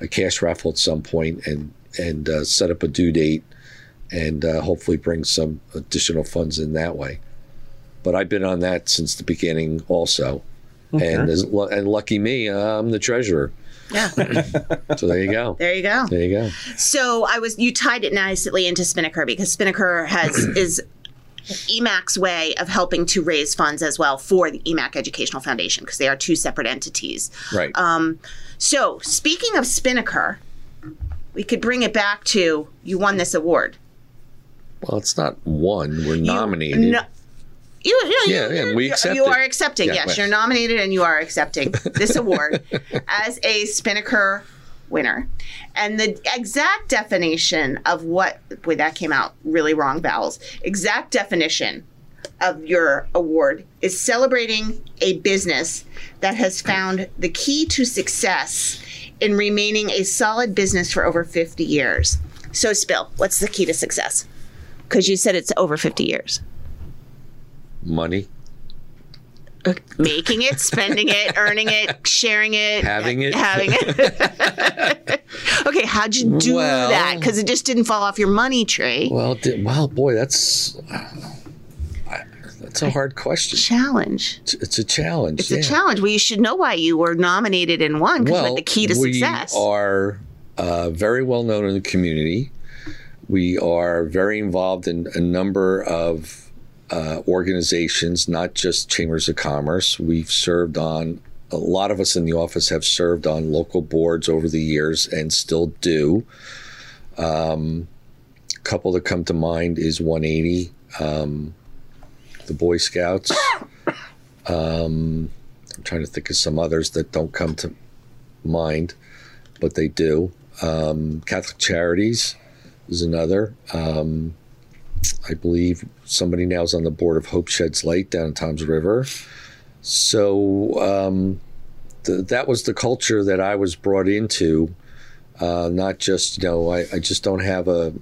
a cash raffle at some point, and and uh, set up a due date, and uh, hopefully bring some additional funds in that way but I've been on that since the beginning also. And and lucky me, I'm the treasurer. yeah, So there you go. there you go. There you go. So I was you tied it nicely into Spinnaker because Spinnaker has is EMAC's way of helping to raise funds as well for the EMAC Educational Foundation because they are two separate entities. Right. Um, so speaking of Spinnaker, we could bring it back to you won this award. Well, it's not one. We're nominated. No, you, you, Yeah, yeah, we you- accept You are accepting. Yeah, yes, you're nominated, and you are accepting this award as a Spinnaker winner. And the exact definition of what, boy, that came out really wrong, vowels. Exact definition of your award is celebrating a business that has found the key to success in remaining a solid business for over 50 years. So, Spill, what's the key to success? Because you said it's over 50 years. Money, making it, spending it, earning it, sharing it, Having it. having it. okay, how'd you do Well- that? Because it just didn't fall off your money tree. Well, di- well, boy, that's I- that's a hard question. challenge. It's, it's a challenge. It's yeah. a challenge. Well, you should know why you were nominated and won because had the key to we success. We are uh, very well known in the community. We are very involved in a number of uh, organizations, not just chambers of commerce. We've served on a lot of us in the office have served on local boards over the years and still do. Um, couple that come to mind is 180, um, the Boy Scouts. Um, I'm trying to think of some others that don't come to mind, but they do. Um, Catholic Charities is another. Um, I believe somebody now is on the board of Hope Sheds Light down in Tom's River. So um, th- that was the culture that I was brought into. Uh, not just you know, I, I just don't have a,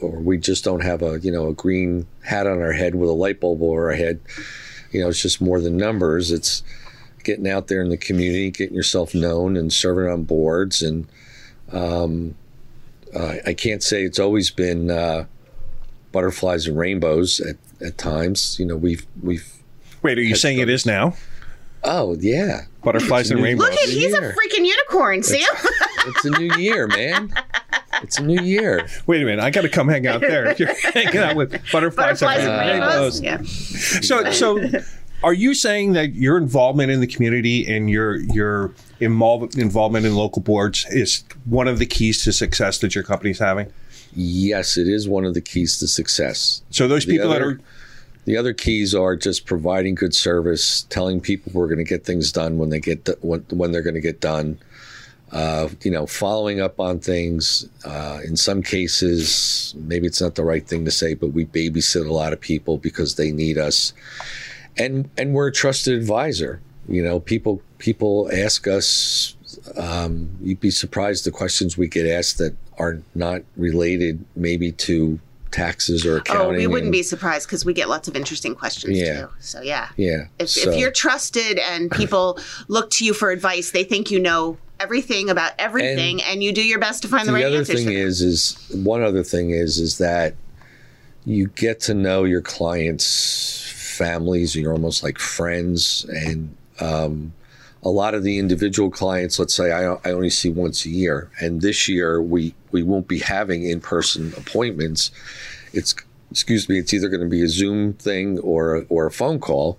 or we just don't have a you know a green hat on our head with a light bulb over our head. You know, it's just more than numbers. It's getting out there in the community, getting yourself known, and serving on boards. And um, uh, I can't say it's always been uh, butterflies and rainbows at, at times. You know, we've we've Wait, are you saying it is now? oh yeah, Butterflies and rainbows. Look at he's a freaking unicorn, Sam. it's a new year, man. It's a new year. Wait a minute, I got to come hang out there. If you're hanging out with butterflies, Butterflies and and rainbows. rainbows. Yeah. So, so are you saying that your involvement in the community and your your involve, involvement in local boards is one of the keys to success that your company's having? Yes, it is one of the keys to success. So those The people that are The other keys are just providing good service, telling people we're going to get things done when they get when, when they're going to get done. Uh, you know, following up on things. Uh, in some cases, maybe it's not the right thing to say, but we babysit a lot of people because they need us, and and we're a trusted advisor. You know, people people ask us. Um, you'd be surprised the questions we get asked that are not related, maybe to taxes or accounting. Oh, we wouldn't and- be surprised because we get lots of interesting questions Yeah. too. So yeah. Yeah. If, so- if you're trusted and people look to you for advice, they think you know everything about everything, and, you do your best to find the, the right other thing for them. is, is one other thing is, is that you get to know your clients' families. You're almost like friends, and um, a lot of the individual clients, let's say I, I only see once a year, and this year we we won't be having in person appointments. It's excuse me, it's either going to be a Zoom thing or or a phone call.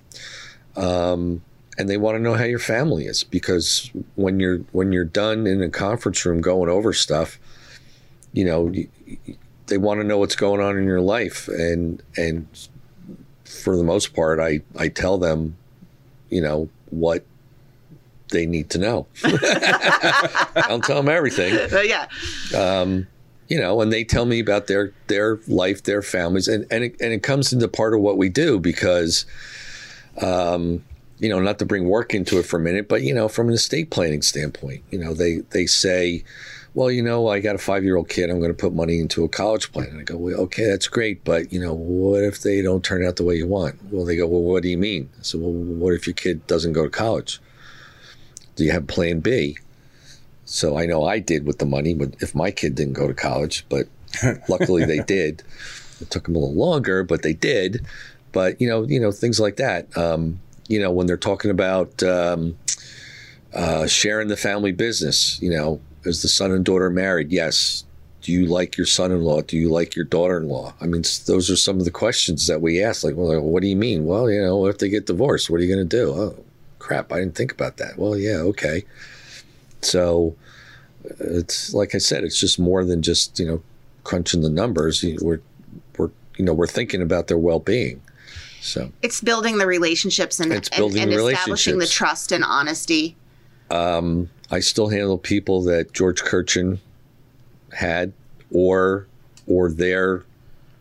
Um, and they want to know how your family is because when you're when you're done in a conference room going over stuff, you know, they want to know what's going on in your life, and and for the most part, I I tell them, you know, what they need to know. I don't tell them everything But yeah, you know, and they tell me about their their life, their families, and and it, and it comes into part of what we do because, um, you know, not to bring work into it for a minute, but you know, from an estate planning standpoint, you know, they they say, well, you know, I got a five year old kid, I'm going to put money into a college plan, and I go, well, okay, that's great, but you know, what if they don't turn out the way you want? Well, they go, well, what do you mean? I said, well, what if your kid doesn't go to college? Do you have Plan B? So I know I did with the money, but if my kid didn't go to college, but luckily they did. It took them a little longer, but they did. But you know, you know things like that. Um, you know, when they're talking about um, uh, sharing the family business, you know, is the son and daughter married? Yes. Do you like your son-in-law? Do you like your daughter-in-law? I mean, those are some of the questions that we ask. Like, well, what do you mean? Well, you know, if they get divorced, what are you going to do? Oh, crap! I didn't think about that. Well, yeah, okay. So, it's like I said, it's just more than just you know crunching the numbers. We're we're you know we're thinking about their well being. So It's building the relationships and, It's and, building and the establishing the trust and honesty. Um, I still handle people that George Curchin had or or their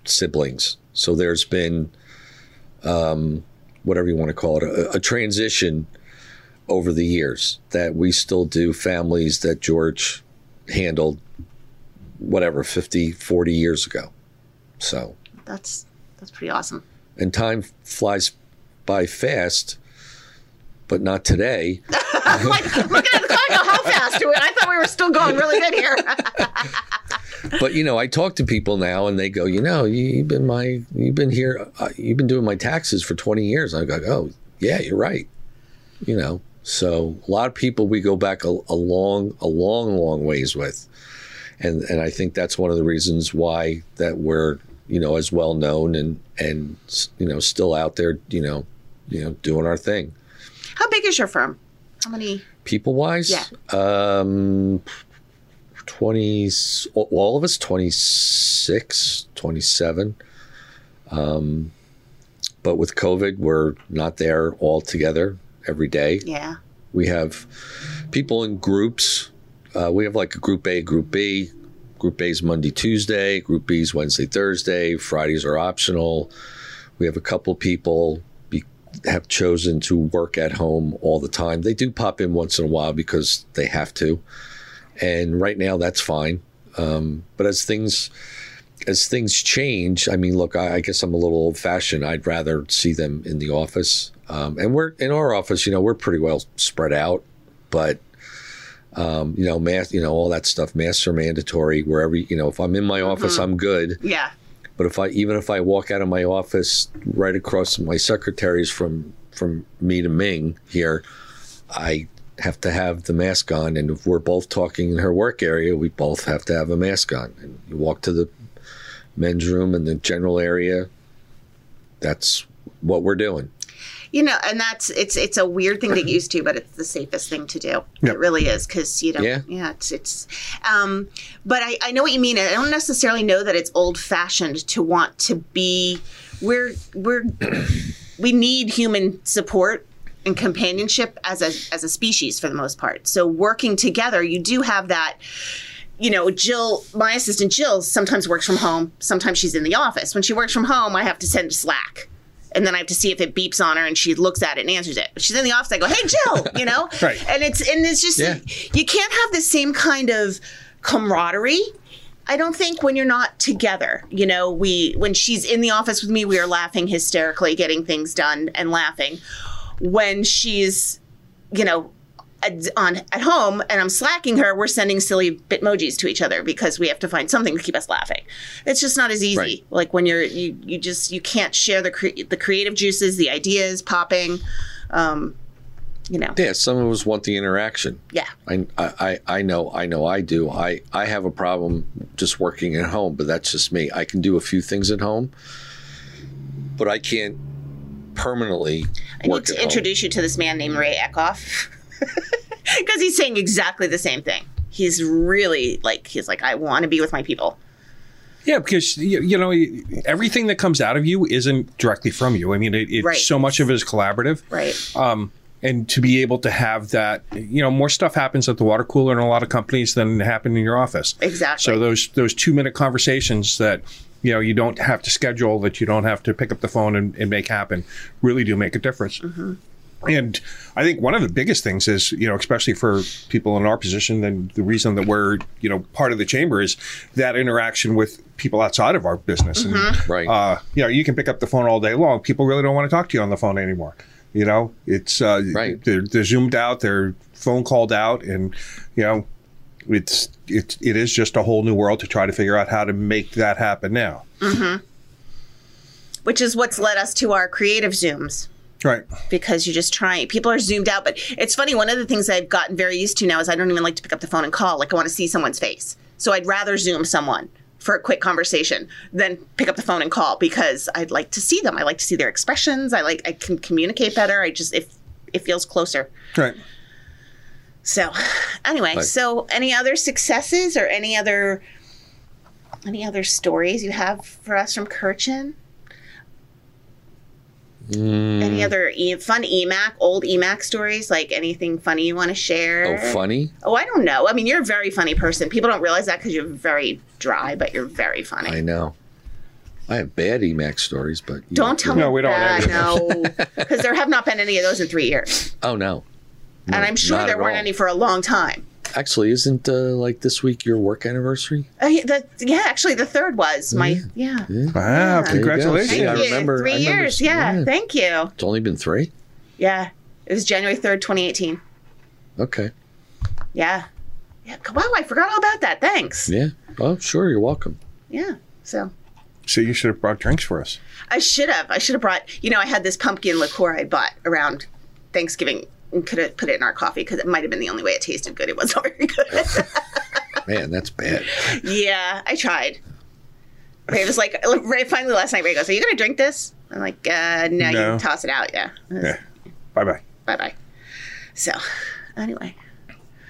siblings. So there's been um, whatever you want to call it, a, a transition over the years that we still do families that George handled whatever 50 40 years ago. So That's that's pretty awesome. and time flies by fast but not today. I'm like looking at the clock. How fast do we? I thought we were still going really good here. but you know, I talk to people now, and they go, you know, you, you've been my, you've been here, uh, you've been doing my taxes for twenty years. I go, oh, yeah, you're right. You know, so a lot of people we go back a, a long, a long, long ways with, and and I think that's one of the reasons why that we're you know as well known and and you know still out there, you know, you know, doing our thing. How big is your firm? How many? People wise, Yeah. um, 20, all of us, 26, 27. Um, but with COVID, we're not there all together every day. Yeah. We have people in groups. Uh, we have like a group A, group B. Group A is Monday, Tuesday. Group B is Wednesday, Thursday. Fridays are optional. We have a couple people be, have chosen to work at home all the time. They do pop in once in a while because they have to, and right now that's fine. Um, but as things as things change, I mean, look, I, I guess I'm a little old fashioned. I'd rather see them in the office, um, and we're in our office. You know, we're pretty well spread out, but um, you know, math, you know, all that stuff. Masks are mandatory wherever. You know, if I'm in my office, I'm good. Yeah. But if I even if I walk out of my office right across my secretaries from from me to Ming here, I have to have the mask on. And if we're both talking in her work area, we both have to have a mask on. And you walk to the men's room and the general area. That's what we're doing. You know, and that's it's it's a weird thing to get used to, but it's the safest thing to do. Yep. It really is because you know, Yeah. yeah, it's it's. Um, but I I know what you mean. I don't necessarily know that it's old fashioned to want to be. We're we're we need human support and companionship as a as a species for the most part. So working together, you do have that. You know, Jill, my assistant Jill, sometimes works from home. Sometimes she's in the office. When she works from home, I have to send Slack and then I have to see if it beeps on her, and she looks at it and answers it. She's in the office, I go, "Hey, Jill," you know, Right. And it's and it's just Yeah. you can't have the same kind of camaraderie. I don't think when you're not together, you know, we when she's in the office with me, we are laughing hysterically, getting things done and laughing. When she's, you know, at- on at home and I'm slacking her, we're sending silly bitmojis to each other because we have to find something to keep us laughing. It's just not as easy. Right. Like when you're you you just you can't share the cre- the creative juices, the ideas popping. Um, you know, Yeah, some of us want the interaction. yeah, I, I, I know, I know, I do. I, I have a problem just working at home, but that's just me. I can do a few things at home, but I can't permanently I need to at home. introduce you to this man named Ray Eckhoff because he's saying exactly the same thing. He's really like he's like I want to be with my people. Yeah, because you, you know everything that comes out of you isn't directly from you. I mean, it, it Right. so much of it is collaborative. Right. Um, and to be able to have that, you know, more stuff happens at the water cooler in a lot of companies than happen in your office. Exactly. So those those two minute conversations that you know you don't have to schedule, that you don't have to pick up the phone and, and make happen, really do make a difference. And I think one of the biggest things is, you know, especially for people in our position, and the reason that we're, you know, part of the chamber is that interaction with people outside of our business. And, Right. uh, you know, you can pick up the phone all day long. People really don't want to talk to you on the phone anymore. You know, it's uh, Right. They're, they're zoomed out, they're phone called out, and you know, it's it it is just a whole new world to try to figure out how to make that happen now. Mm-hmm. Which is what's led us to our creative zooms. Right. because you're just trying. People are zoomed out, but it's funny. One of the things I've gotten very used to now is I don't even like to pick up the phone and call. Like I want to see someone's face, so I'd rather Zoom someone for a quick conversation than pick up the phone and call because I'd like to see them. I like to see their expressions. I like I can communicate better. I just if it feels closer. Right. So, anyway, But- so any other successes or any other any other stories you have for us from Curchin? Hmm. Any other e- fun EMAC, old EMAC stories? Like anything funny you want to share? Oh, funny. Oh, I don't know. I mean, you're a very funny person. People don't realize that because you're very dry, but you're very funny. I know. I have bad EMAC's stories, but Don't know, tell No, we don't that. have No, because there have not been any of those in three years, Oh no. And I'm sure there weren't all. any for a long time. Actually, isn't uh, like this week your work anniversary? Uh, yeah, the, yeah, actually, the third was my yeah. Wow, There you go. congratulations. See, Thank I you. remember- Three I remember- years. Yeah, yeah. Thank you. It's only been three. Yeah. It was January 3rd, 2018. Okay. Yeah. Yeah. Wow, I forgot all about that. Thanks. Yeah. Oh, sure. You're welcome. Yeah. So So you should have brought drinks for us. I should have. I should have brought, you know, I had this pumpkin liqueur I bought around Thanksgiving and could have put it in our coffee because it might have been the only way it tasted good. It wasn't very good. Man, that's bad. yeah, I tried. Ray was like, Ray finally last night, Ray goes, Are you going to drink this? I'm like, uh, no, you No. can toss it out. Yeah. Yeah. Bye bye. Bye bye. So, anyway.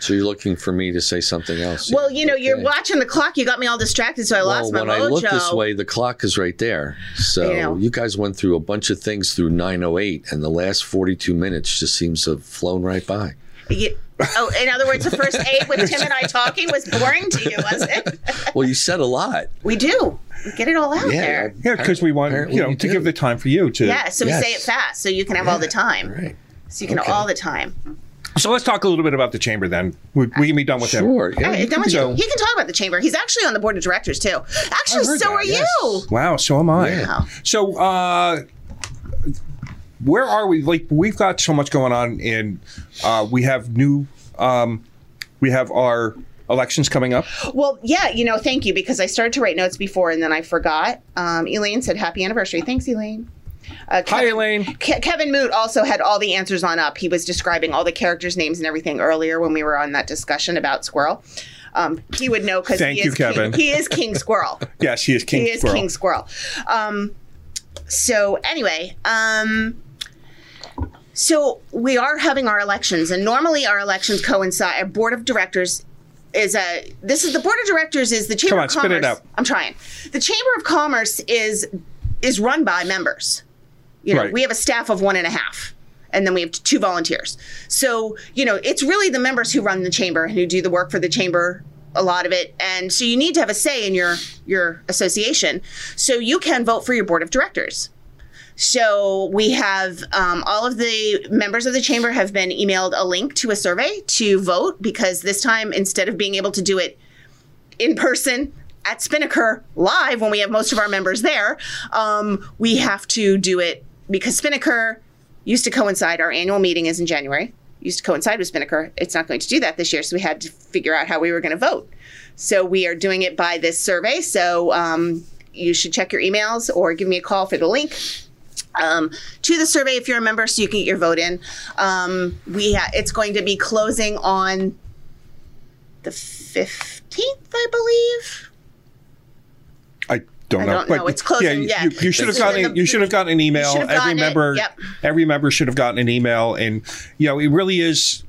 So you're looking for me to say something else? Well, you know, you're watching the clock. You got me all distracted, so I Well, lost my when mojo. When I look this way, the clock is right there. So I know. you guys went through a bunch of things through 908, and the last 42 minutes just seems to have flown right by. You- oh, in other words, the first eight with Tim and I talking was boring to you, was it? Well, you said a lot. We do. We get it all out Yeah. there. Yeah, because we want you know you to do. give the time for you to. Yeah, so we say it fast so you can have all the time. Right. So you can Okay. all the time. So let's talk a little bit about the chamber then. We, we can be done with them. Sure. Yeah, Hey, you don't you, he can talk about the chamber. He's actually on the board of directors too. Actually, so that, are yes. you. Wow, so am I. Yeah. So, uh, where are we? Like, we've got so much going on, and uh, we have new, um, we have our elections coming up. Well, yeah, you know, thank you because I started to write notes before and then I forgot. Um, Elaine said happy anniversary. Thanks, Elaine. Uh, Hi, Kevin- Elaine. Ke- Kevin Moot also had all the answers on up. He was describing all the characters' names and everything earlier when we were on that discussion about Squirrel. Um, he would know because Thank he you, is King- Kevin. he is King Squirrel. Yes, he is King he is Squirrel. King Squirrel. Um, so anyway, um, so we are having our elections, and normally our elections coincide. Our board of directors is a. This is the board of directors is the chamber Come on, of spit commerce. it out. I'm trying. The chamber of commerce is is run by members. You know, Right. we have a staff of one and a half. And then we have two volunteers. So, you know, it's really the members who run the chamber and who do the work for the chamber, a lot of it. And so you need to have a say in your your association. So you can vote for your board of directors. So we have um, all of the members of the chamber have been emailed a link to a survey to vote because this time instead of being able to do it in person at Spinnaker live when we have most of our members there, um, we have to do it because Spinnaker used to coincide. Our annual meeting is in January. Used to coincide with Spinnaker. It's not going to do that this year, so we had to figure out how we were going to vote. So we are doing it by this survey. So um, you should check your emails or give me a call for the link um, to the survey if you're a member, so you can get your vote in. Um, we ha- it's going to be closing on the fifteenth, I believe. Don't I know. don't know. It's closing, you- yeah. You, you should have gotten. the- you should have gotten an email. Every member. yep. Every member should have gotten an email, and you know, it really is.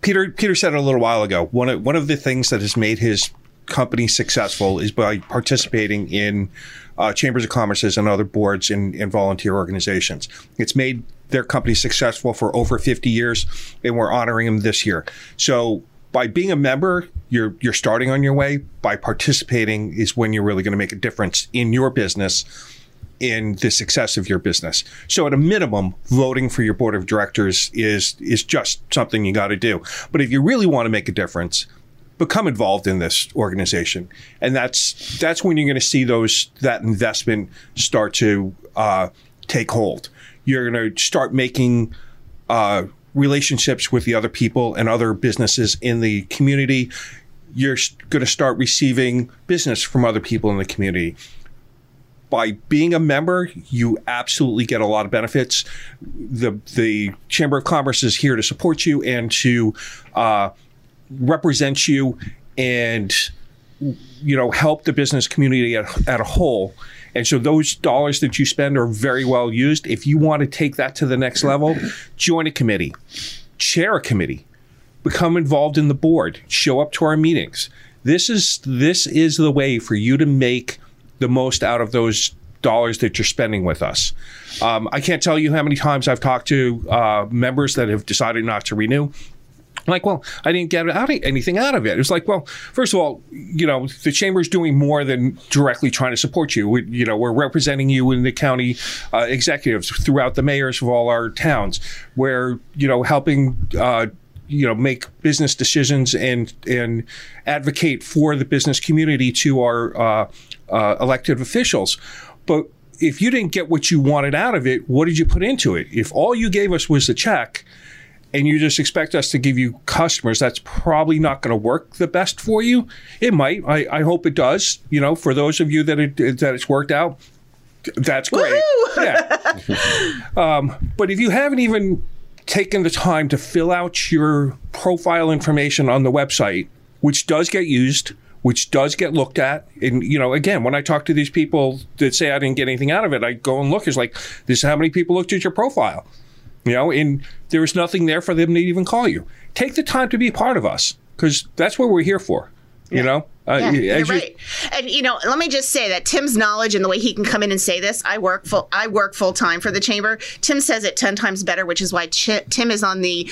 Peter Peter said it a little while ago. One of one of the things that has made his company successful is by participating in uh, chambers of commerces and other boards and, and volunteer organizations. It's made their company successful for over 50 years, and we're honoring them this year. So by being a member, you're you're starting on your way. By participating is when you're really going to make a difference in your business in the success of your business. So at a minimum, voting for your board of directors is is just something you got to do. But if you really want to make a difference, become involved in this organization, and that's that's when you're going to see those that investment start to uh, take hold. You're going to start making uh, relationships with the other people and other businesses in the community. You're going to start receiving business from other people in the community by being a member, you absolutely get a lot of benefits. The the Chamber of Commerce is here to support you and to uh, represent you and you know help the business community at, at a whole. And so those dollars that you spend are very well used. If you want to take that to the next level, join a committee. chair a committee, become involved in the board, show up to our meetings. This is this is the way for you to make the most out of those dollars that you're spending with us. Um, I can't tell you how many times I've talked to uh, members that have decided not to renew. Like, well, I didn't get out anything out of it. It was like, well, first of all, you know, the chamber's doing more than directly trying to support you. We, you know, we're representing you in the county uh, executives throughout the mayors of all our towns. We're, you know, helping. Uh, you know, make business decisions and and advocate for the business community to our uh, uh elected officials. But if you didn't get what you wanted out of it, what did you put into it? If all you gave us was the check, and you just expect us to give you customers, that's probably not going to work the best for you. It might. I, I hope it does. You know, for those of you that it, that it's worked out, that's great. Yeah. um, but if you haven't even taken the time to fill out your profile information on the website, which does get used, which does get looked at. And, you know, again, when I talk to these people that say I didn't get anything out of it, I go and look. It's like, this is how many people looked at your profile. You know, and there was nothing there for them to even call you. Take the time to be part of us because that's what we're here for. You yeah. know, uh, yeah, you're you, right. And you know, let me just say that Tim's knowledge and the way he can come in and say this, I work full. I work full time for the chamber. Tim says it ten times better, which is why Ch- Tim is on the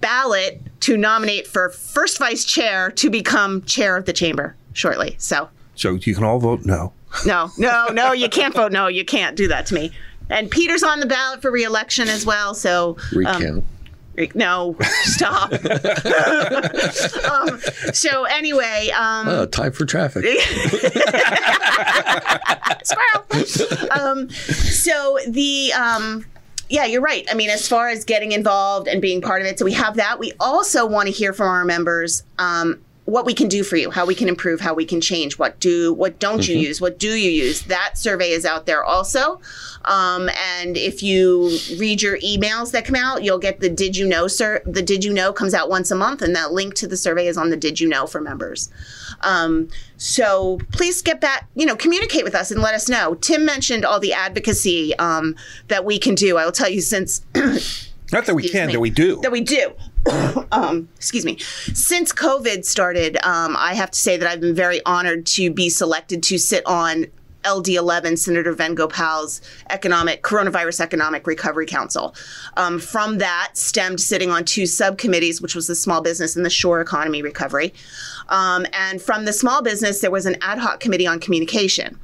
ballot to nominate for first vice chair to become chair of the chamber shortly. So, so you can all vote no. No, no, no, you can't vote no. You can't do that to me. And Peter's on the ballot for reelection as well. So um, recount. No, stop. um, so anyway, um, oh, time for traffic. um, so the um, yeah, you're right. I mean, as far as getting involved and being part of it, so we have that. We also want to hear from our members um, what we can do for you, how we can improve, how we can change, what do, what don't mm-hmm. you use, what do you use. That survey is out there also. Um, and if you read your emails that come out, you'll get the Did You Know, sir. The Did You Know comes out once a month, and that link to the survey is on the Did You Know for members. Um, so please get back, you know, communicate with us and let us know. Tim mentioned all the advocacy um, that we can do. I will tell you since. Not that we can, me, that we do. That we do. um, excuse me. Since COVID started, um, I have to say that I've been very honored to be selected to sit on LD11, Senator Vin Gopal's economic coronavirus economic recovery council. Um, from that stemmed sitting on two subcommittees, which was the small business and the shore economy recovery. Um, and from the small business, there was an ad hoc committee on communication.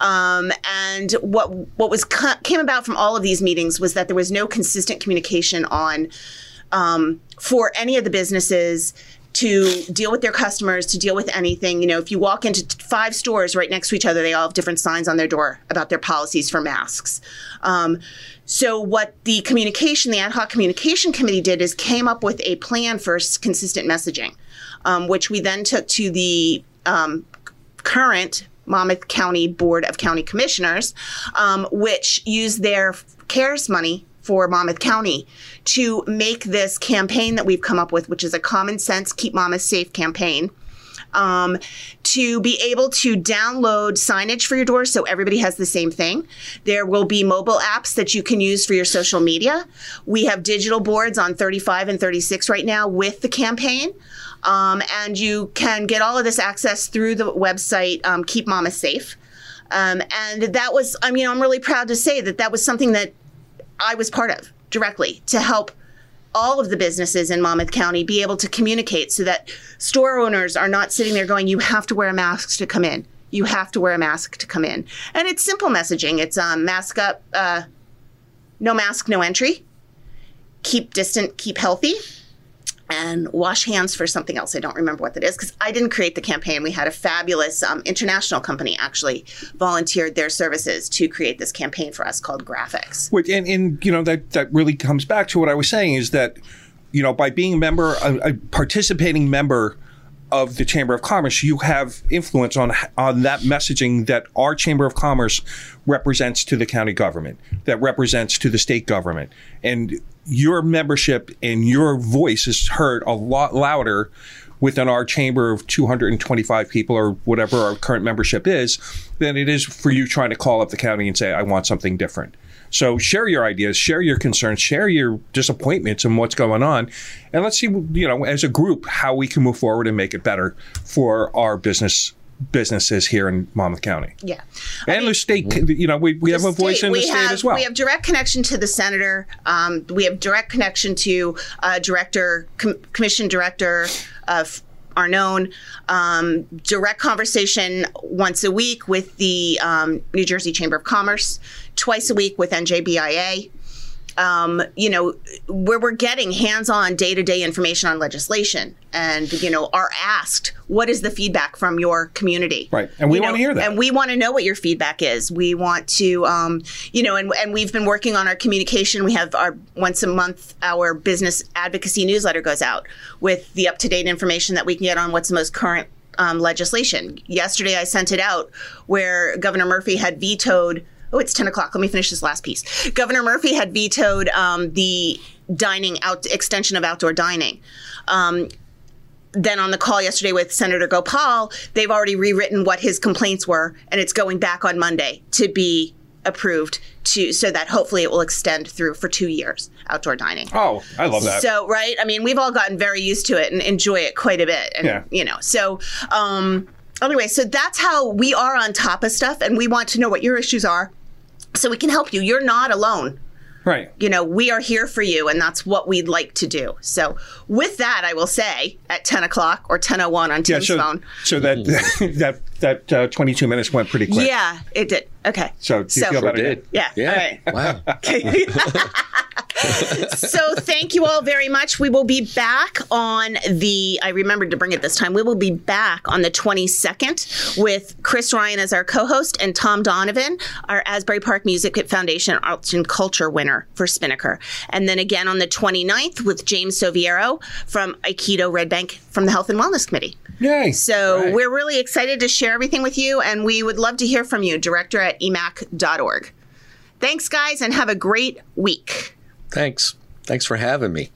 Um, and what what was came about from all of these meetings was that there was no consistent communication on um, for any of the businesses to deal with their customers, to deal with anything. You know, if you walk into five stores right next to each other, they all have different signs on their door about their policies for masks. Um, so, what the communication, the ad hoc communication committee did is came up with a plan for consistent messaging, um, which we then took to the um, current Monmouth County Board of County Commissioners, um, which used their CARES money for Monmouth County to make this campaign that we've come up with, which is a common sense Keep Monmouth Safe campaign. Um, to be able to download signage for your doors so everybody has the same thing. There will be mobile apps that you can use for your social media. We have digital boards on 35 and 36 right now with the campaign. Um, and you can get all of this access through the website um, Keep Monmouth Safe. Um, and that was, I mean, I'm really proud to say that that was something that I was part of directly to help all of the businesses in Monmouth County be able to communicate so that store owners are not sitting there going, you have to wear a mask to come in. You have to wear a mask to come in. And it's simple messaging. It's um, mask up, uh, no mask, no entry. Keep distant, keep healthy and wash hands for something else. I don't remember what that is because I didn't create the campaign. We had a fabulous um, international company actually volunteered their services to create this campaign for us called Graphics. And, and you know that that really comes back to what I was saying is that you know by being a member, a, a participating member of the Chamber of Commerce, you have influence on on that messaging that our Chamber of Commerce represents to the county government, that represents to the state government, and your membership and your voice is heard a lot louder within our chamber of 225 people or whatever our current membership is than it is for you trying to call up the county and say I want something different. So share your ideas, share your concerns, share your disappointments and what's going on, and let's see, you know, as a group, how we can move forward and make it better for our business businesses here in Monmouth County. Yeah. And the state, you know, we, we have a voice state. in the state have, as well. We have direct connection to the senator. Um, we have direct connection to uh, director, com- commission director of Arnone. Um, direct conversation once a week with the um, New Jersey Chamber of Commerce. Twice a week with NJBIA. Um, you know, where we're getting hands-on day-to-day information on legislation, and you know, are asked, "What is the feedback from your community?" Right. And we wanna know, hear that. And we want to know what your feedback is. We want to, um, you know, and, and we've been working on our communication. We have our once a month our business advocacy newsletter goes out with the up to date information that we can get on what's the most current um, legislation. Yesterday, I sent it out where Governor Murphy had vetoed. Oh, it's 10 o'clock. Let me finish this last piece. Governor Murphy had vetoed um, the dining out extension of outdoor dining. Um, then on the call yesterday with Senator Gopal, they've already rewritten what his complaints were, and it's going back on Monday to be approved to so that hopefully it will extend through for two years outdoor dining. oh, I love that. So right, I mean, we've all gotten very used to it and enjoy it quite a bit, and Yeah. you know, so. um Anyway, so that's how we are on top of stuff, and we want to know what your issues are, so we can help you. You're not alone right. you know, we are here for you, and that's what we'd like to do. So, with that, I will say at 10 o'clock or 10.01 on Yeah, so, phone. so that that that uh, 22 minutes went pretty quick. Yeah, it did. Okay. So do you So- feel better? Did. Yeah. Yeah. All right. Wow. Okay. so thank you all very much. We will be back on the. I remembered to bring it this time. We will be back on the 22nd with Chris Ryan as our co-host and Tom Donovan, our Asbury Park Music Foundation Arts and Culture winner for Spinnaker, and then again on the 29th with James Soviero from Aikido Red Bank from the Health and Wellness Committee. Yay. So Right. we're really excited to share everything with you, and we would love to hear from you. Director at emac.org. Thanks, guys, and have a great week. Thanks. Thanks for having me.